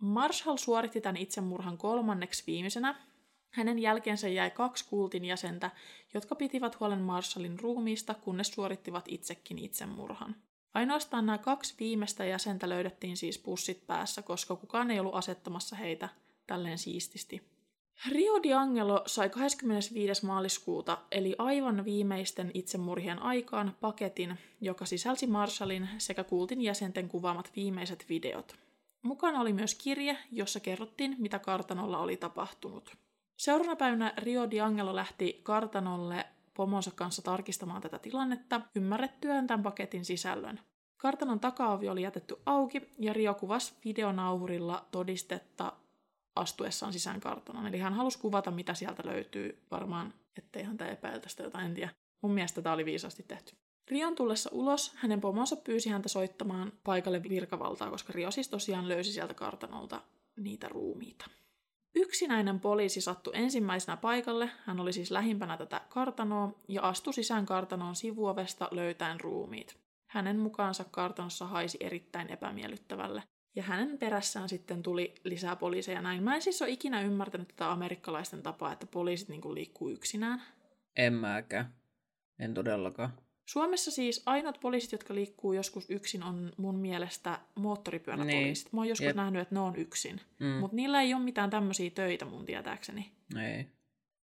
Marshall suoritti tämän itsemurhan kolmanneksi viimeisenä, hänen jälkeensä jäi kaksi kultin jäsentä, jotka pitivät huolen Marshallin ruumiista, kunnes suorittivat itsekin itsemurhan. Ainoastaan nämä kaksi viimeistä jäsentä löydettiin siis pussit päässä, koska kukaan ei ollut asettamassa heitä tälleen siististi. Rio di Angelo sai 25. maaliskuuta, eli aivan viimeisten itsemurhien aikaan, paketin, joka sisälsi Marshallin sekä kultin jäsenten kuvaamat viimeiset videot. Mukana oli myös kirje, jossa kerrottiin, mitä kartanolla oli tapahtunut. Seuraavana päivänä Rio Angelo lähti kartanolle pomonsa kanssa tarkistamaan tätä tilannetta, ymmärrettyään tämän paketin sisällön. Kartanon takaovi oli jätetty auki ja Rio kuvasi videonauhurilla todistetta astuessaan sisään kartanon. Eli hän halusi kuvata, mitä sieltä löytyy. Varmaan, ettei häntä epäiltä sitä jotain, en tiedä. Mun mielestä tämä oli viisasti tehty. Rion tullessa ulos hänen pomonsa pyysi häntä soittamaan paikalle virkavaltaa, koska Rio siis tosiaan löysi sieltä kartanolta niitä ruumiita. Yksinäinen poliisi sattui ensimmäisenä paikalle, hän oli siis lähimpänä tätä kartanoa, ja astui sisään kartanoon sivuovesta löytäen ruumiit. Hänen mukaansa kartanossa haisi erittäin epämiellyttävälle, ja hänen perässään sitten tuli lisää poliiseja näin. Mä en siis ole ikinä ymmärtänyt tätä amerikkalaisten tapaa, että poliisit niin liikkuu yksinään. En mäkään. En todellakaan. Suomessa siis ainoat poliisit, jotka liikkuu joskus yksin, on mun mielestä moottoripyöräpoliisit. Niin. Mä oon joskus Jep. nähnyt, että ne on yksin. Mm. Mutta niillä ei ole mitään tämmöisiä töitä mun tietääkseni. Ei.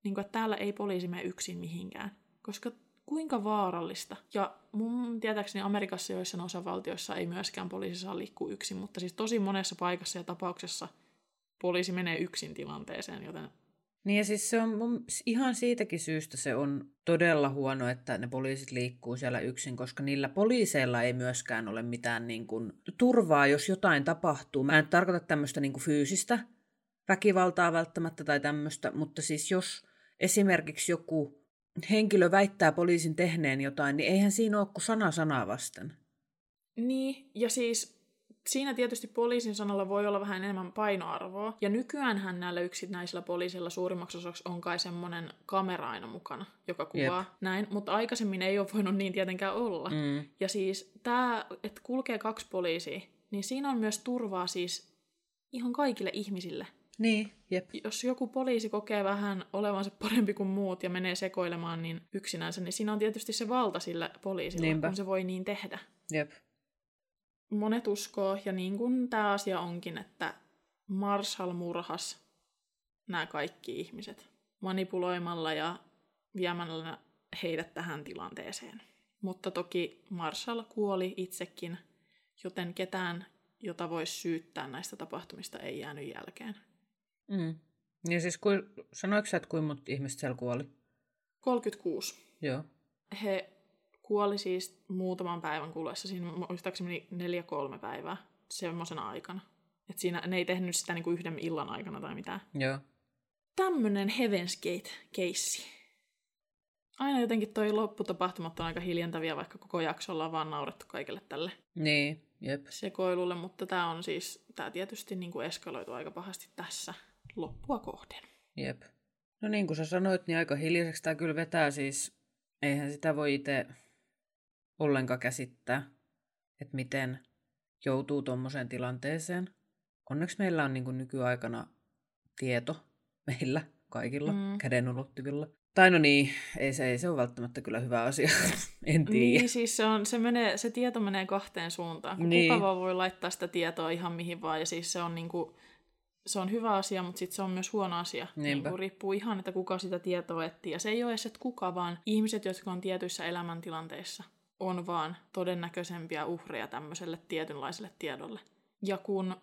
Niin kuin, että täällä ei poliisi mene yksin mihinkään. Koska kuinka vaarallista. Ja mun tietääkseni Amerikassa joissain osavaltioissa ei myöskään poliisi saa liikkua yksin, mutta siis tosi monessa paikassa ja tapauksessa poliisi menee yksin tilanteeseen, joten niin ja siis se on mun, ihan siitäkin syystä se on todella huono, että ne poliisit liikkuu siellä yksin, koska niillä poliiseilla ei myöskään ole mitään niin kuin, turvaa, jos jotain tapahtuu. Mä en tarkoita tämmöistä niin kuin fyysistä väkivaltaa välttämättä tai tämmöistä, mutta siis jos esimerkiksi joku henkilö väittää poliisin tehneen jotain, niin eihän siinä ole kuin sana sanaa vasten. Niin, ja siis siinä tietysti poliisin sanalla voi olla vähän enemmän painoarvoa. Ja nykyäänhän näillä yksinäisillä poliisilla suurimmaksi osaksi on kai semmoinen kamera aina mukana, joka kuvaa Jep. näin. Mutta aikaisemmin ei ole voinut niin tietenkään olla. Mm. Ja siis tämä, että kulkee kaksi poliisia, niin siinä on myös turvaa siis ihan kaikille ihmisille. Niin, jep. Jos joku poliisi kokee vähän olevansa parempi kuin muut ja menee sekoilemaan niin yksinänsä, niin siinä on tietysti se valta sillä poliisilla, Niinpä. kun se voi niin tehdä. Jep. Monet uskoo, ja niin kuin tämä asia onkin, että Marshall murhas nämä kaikki ihmiset manipuloimalla ja viemällä heidät tähän tilanteeseen. Mutta toki Marshall kuoli itsekin, joten ketään, jota voisi syyttää näistä tapahtumista, ei jäänyt jälkeen. Mm. Ja siis kui, sanoiko sä, että kuinka monta ihmistä siellä kuoli? 36. Joo. He kuoli siis muutaman päivän kuluessa, siinä muistaakseni neljä kolme päivää semmoisena aikana. Et siinä ne ei tehnyt sitä niinku yhden illan aikana tai mitään. Joo. Tämmönen Heaven's Gate-keissi. Aina jotenkin toi lopputapahtumat on aika hiljentäviä, vaikka koko jaksolla on vaan naurettu kaikille tälle Niin, jep. sekoilulle, mutta tämä on siis, tämä tietysti niin kuin eskaloitu aika pahasti tässä loppua kohden. Jep. No niin kuin sä sanoit, niin aika hiljaiseksi tämä kyllä vetää siis. Eihän sitä voi itse ollenkaan käsittää, että miten joutuu tuommoiseen tilanteeseen. Onneksi meillä on niin kuin nykyaikana tieto meillä kaikilla Mm. käden ulottuvilla. Tai no niin, ei se, ei se ole välttämättä kyllä hyvä asia. en tiedä. Niin, siis se, on, se, menee, se tieto menee kahteen suuntaan. Niin. Kuka vaan voi laittaa sitä tietoa ihan mihin vaan, ja siis se on, niinku, se on hyvä asia, mutta sitten se on myös huono asia. Niinku, riippuu ihan, että kuka sitä tietoa etsii. Ja se ei ole edes, että kuka, vaan ihmiset, jotka on tietyissä elämäntilanteissa, on vaan todennäköisempiä uhreja tämmöiselle tietynlaiselle tiedolle. Ja kun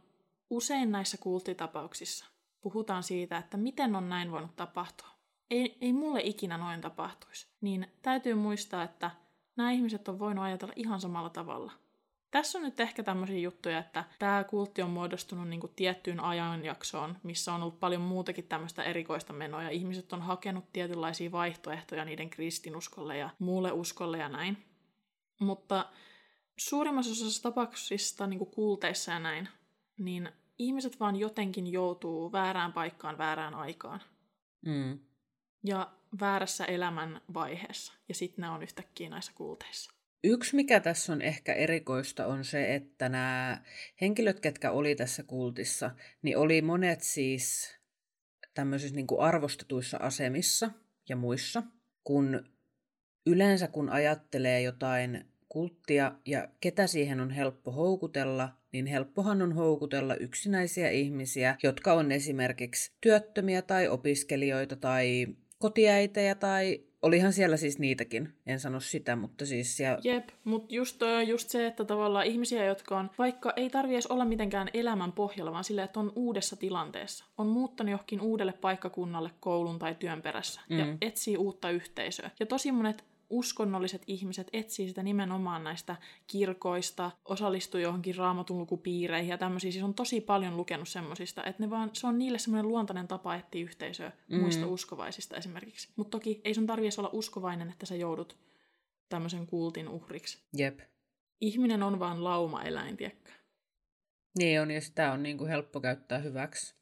usein näissä kulttitapauksissa puhutaan siitä, että miten on näin voinut tapahtua, ei, ei mulle ikinä noin tapahtuisi, niin täytyy muistaa, että nämä ihmiset on voinut ajatella ihan samalla tavalla. Tässä on nyt ehkä tämmöisiä juttuja, että tämä kultti on muodostunut niin kuin tiettyyn ajanjaksoon, missä on ollut paljon muutakin tämmöistä erikoista menoa, ja ihmiset on hakenut tietynlaisia vaihtoehtoja niiden kristinuskolle ja muulle uskolle ja näin. Mutta suurimmassa osassa tapauksista niin kuin kulteissa ja näin, niin ihmiset vaan jotenkin joutuu väärään paikkaan väärään aikaan Mm. ja väärässä elämän vaiheessa. Ja sitten ne on yhtäkkiä näissä kulteissa. Yksi, mikä tässä on ehkä erikoista, on se, että nämä henkilöt, ketkä oli tässä kultissa, niin oli monet siis tämmöisissä niin kuin arvostetuissa asemissa ja muissa, kun yleensä kun ajattelee jotain kulttia ja ketä siihen on helppo houkutella, niin helppohan on houkutella yksinäisiä ihmisiä, jotka on esimerkiksi työttömiä tai opiskelijoita tai kotiäitejä tai olihan siellä siis niitäkin, en sano sitä, mutta siis siellä... Jep, mutta just, just se, että tavallaan ihmisiä, jotka on, vaikka ei tarvi edes olla mitenkään elämän pohjalla, vaan silleen, että on uudessa tilanteessa, on muuttanut johonkin uudelle paikkakunnalle koulun tai työn perässä mm. ja etsii uutta yhteisöä. Ja tosi monet uskonnolliset ihmiset etsii sitä nimenomaan näistä kirkoista, osallistuu johonkin raamatun lukupiireihin ja tämmöisiä. Siis on tosi paljon lukenut semmosista, että ne vaan, se on niille semmoinen luontainen tapa etsiä yhteisöä mm. muista uskovaisista esimerkiksi. Mutta toki ei sun tarvitse olla uskovainen, että sä joudut tämmöisen kultin uhriksi. Jep. Ihminen on vaan lauma-eläin, tiedätkö? Niin on, ja sitä on niin kuin helppo käyttää hyväksi.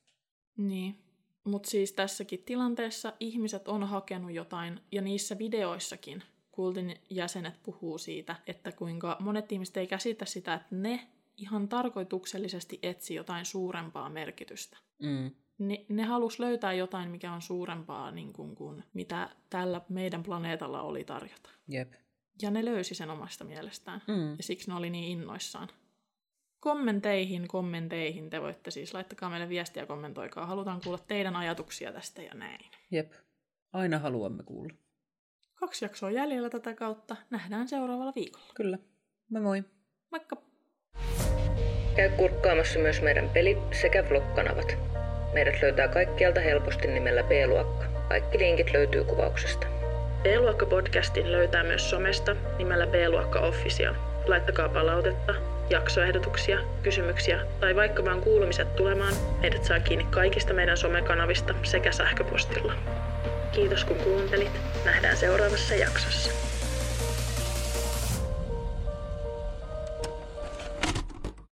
Niin. Mutta siis tässäkin tilanteessa ihmiset on hakenut jotain, ja niissä videoissakin kultin jäsenet puhuu siitä, että kuinka monet ihmiset ei käsitä sitä, että ne ihan tarkoituksellisesti etsi jotain suurempaa merkitystä. Mm. Ne, ne halus löytää jotain, mikä on suurempaa niin kuin, kuin mitä tällä meidän planeetalla oli tarjota. Jep. Ja ne löysi sen omasta mielestään. Mm. Ja siksi ne oli niin innoissaan. Kommenteihin, kommenteihin te voitte siis laittakaa meille viestiä ja kommentoikaa. Halutaan kuulla teidän ajatuksia tästä ja näin. Jep. Aina haluamme kuulla. Kaksi jaksoa jäljellä tätä kautta. Nähdään seuraavalla viikolla. Kyllä. Moi moi. Moikka! Käy kurkkaamassa myös meidän peli- sekä vlog-kanavat. Meidät löytää kaikkialta helposti nimellä B-luokka. Kaikki linkit löytyy kuvauksesta. B-luokka-podcastin löytää myös somesta nimellä B-luokka Official. Laittakaa palautetta, jaksoehdotuksia, kysymyksiä tai vaikka vaan kuulumiset tulemaan. Meidät saa kiinni kaikista meidän somekanavista sekä sähköpostilla. Kiitos kun kuuntelit. Nähdään seuraavassa jaksossa.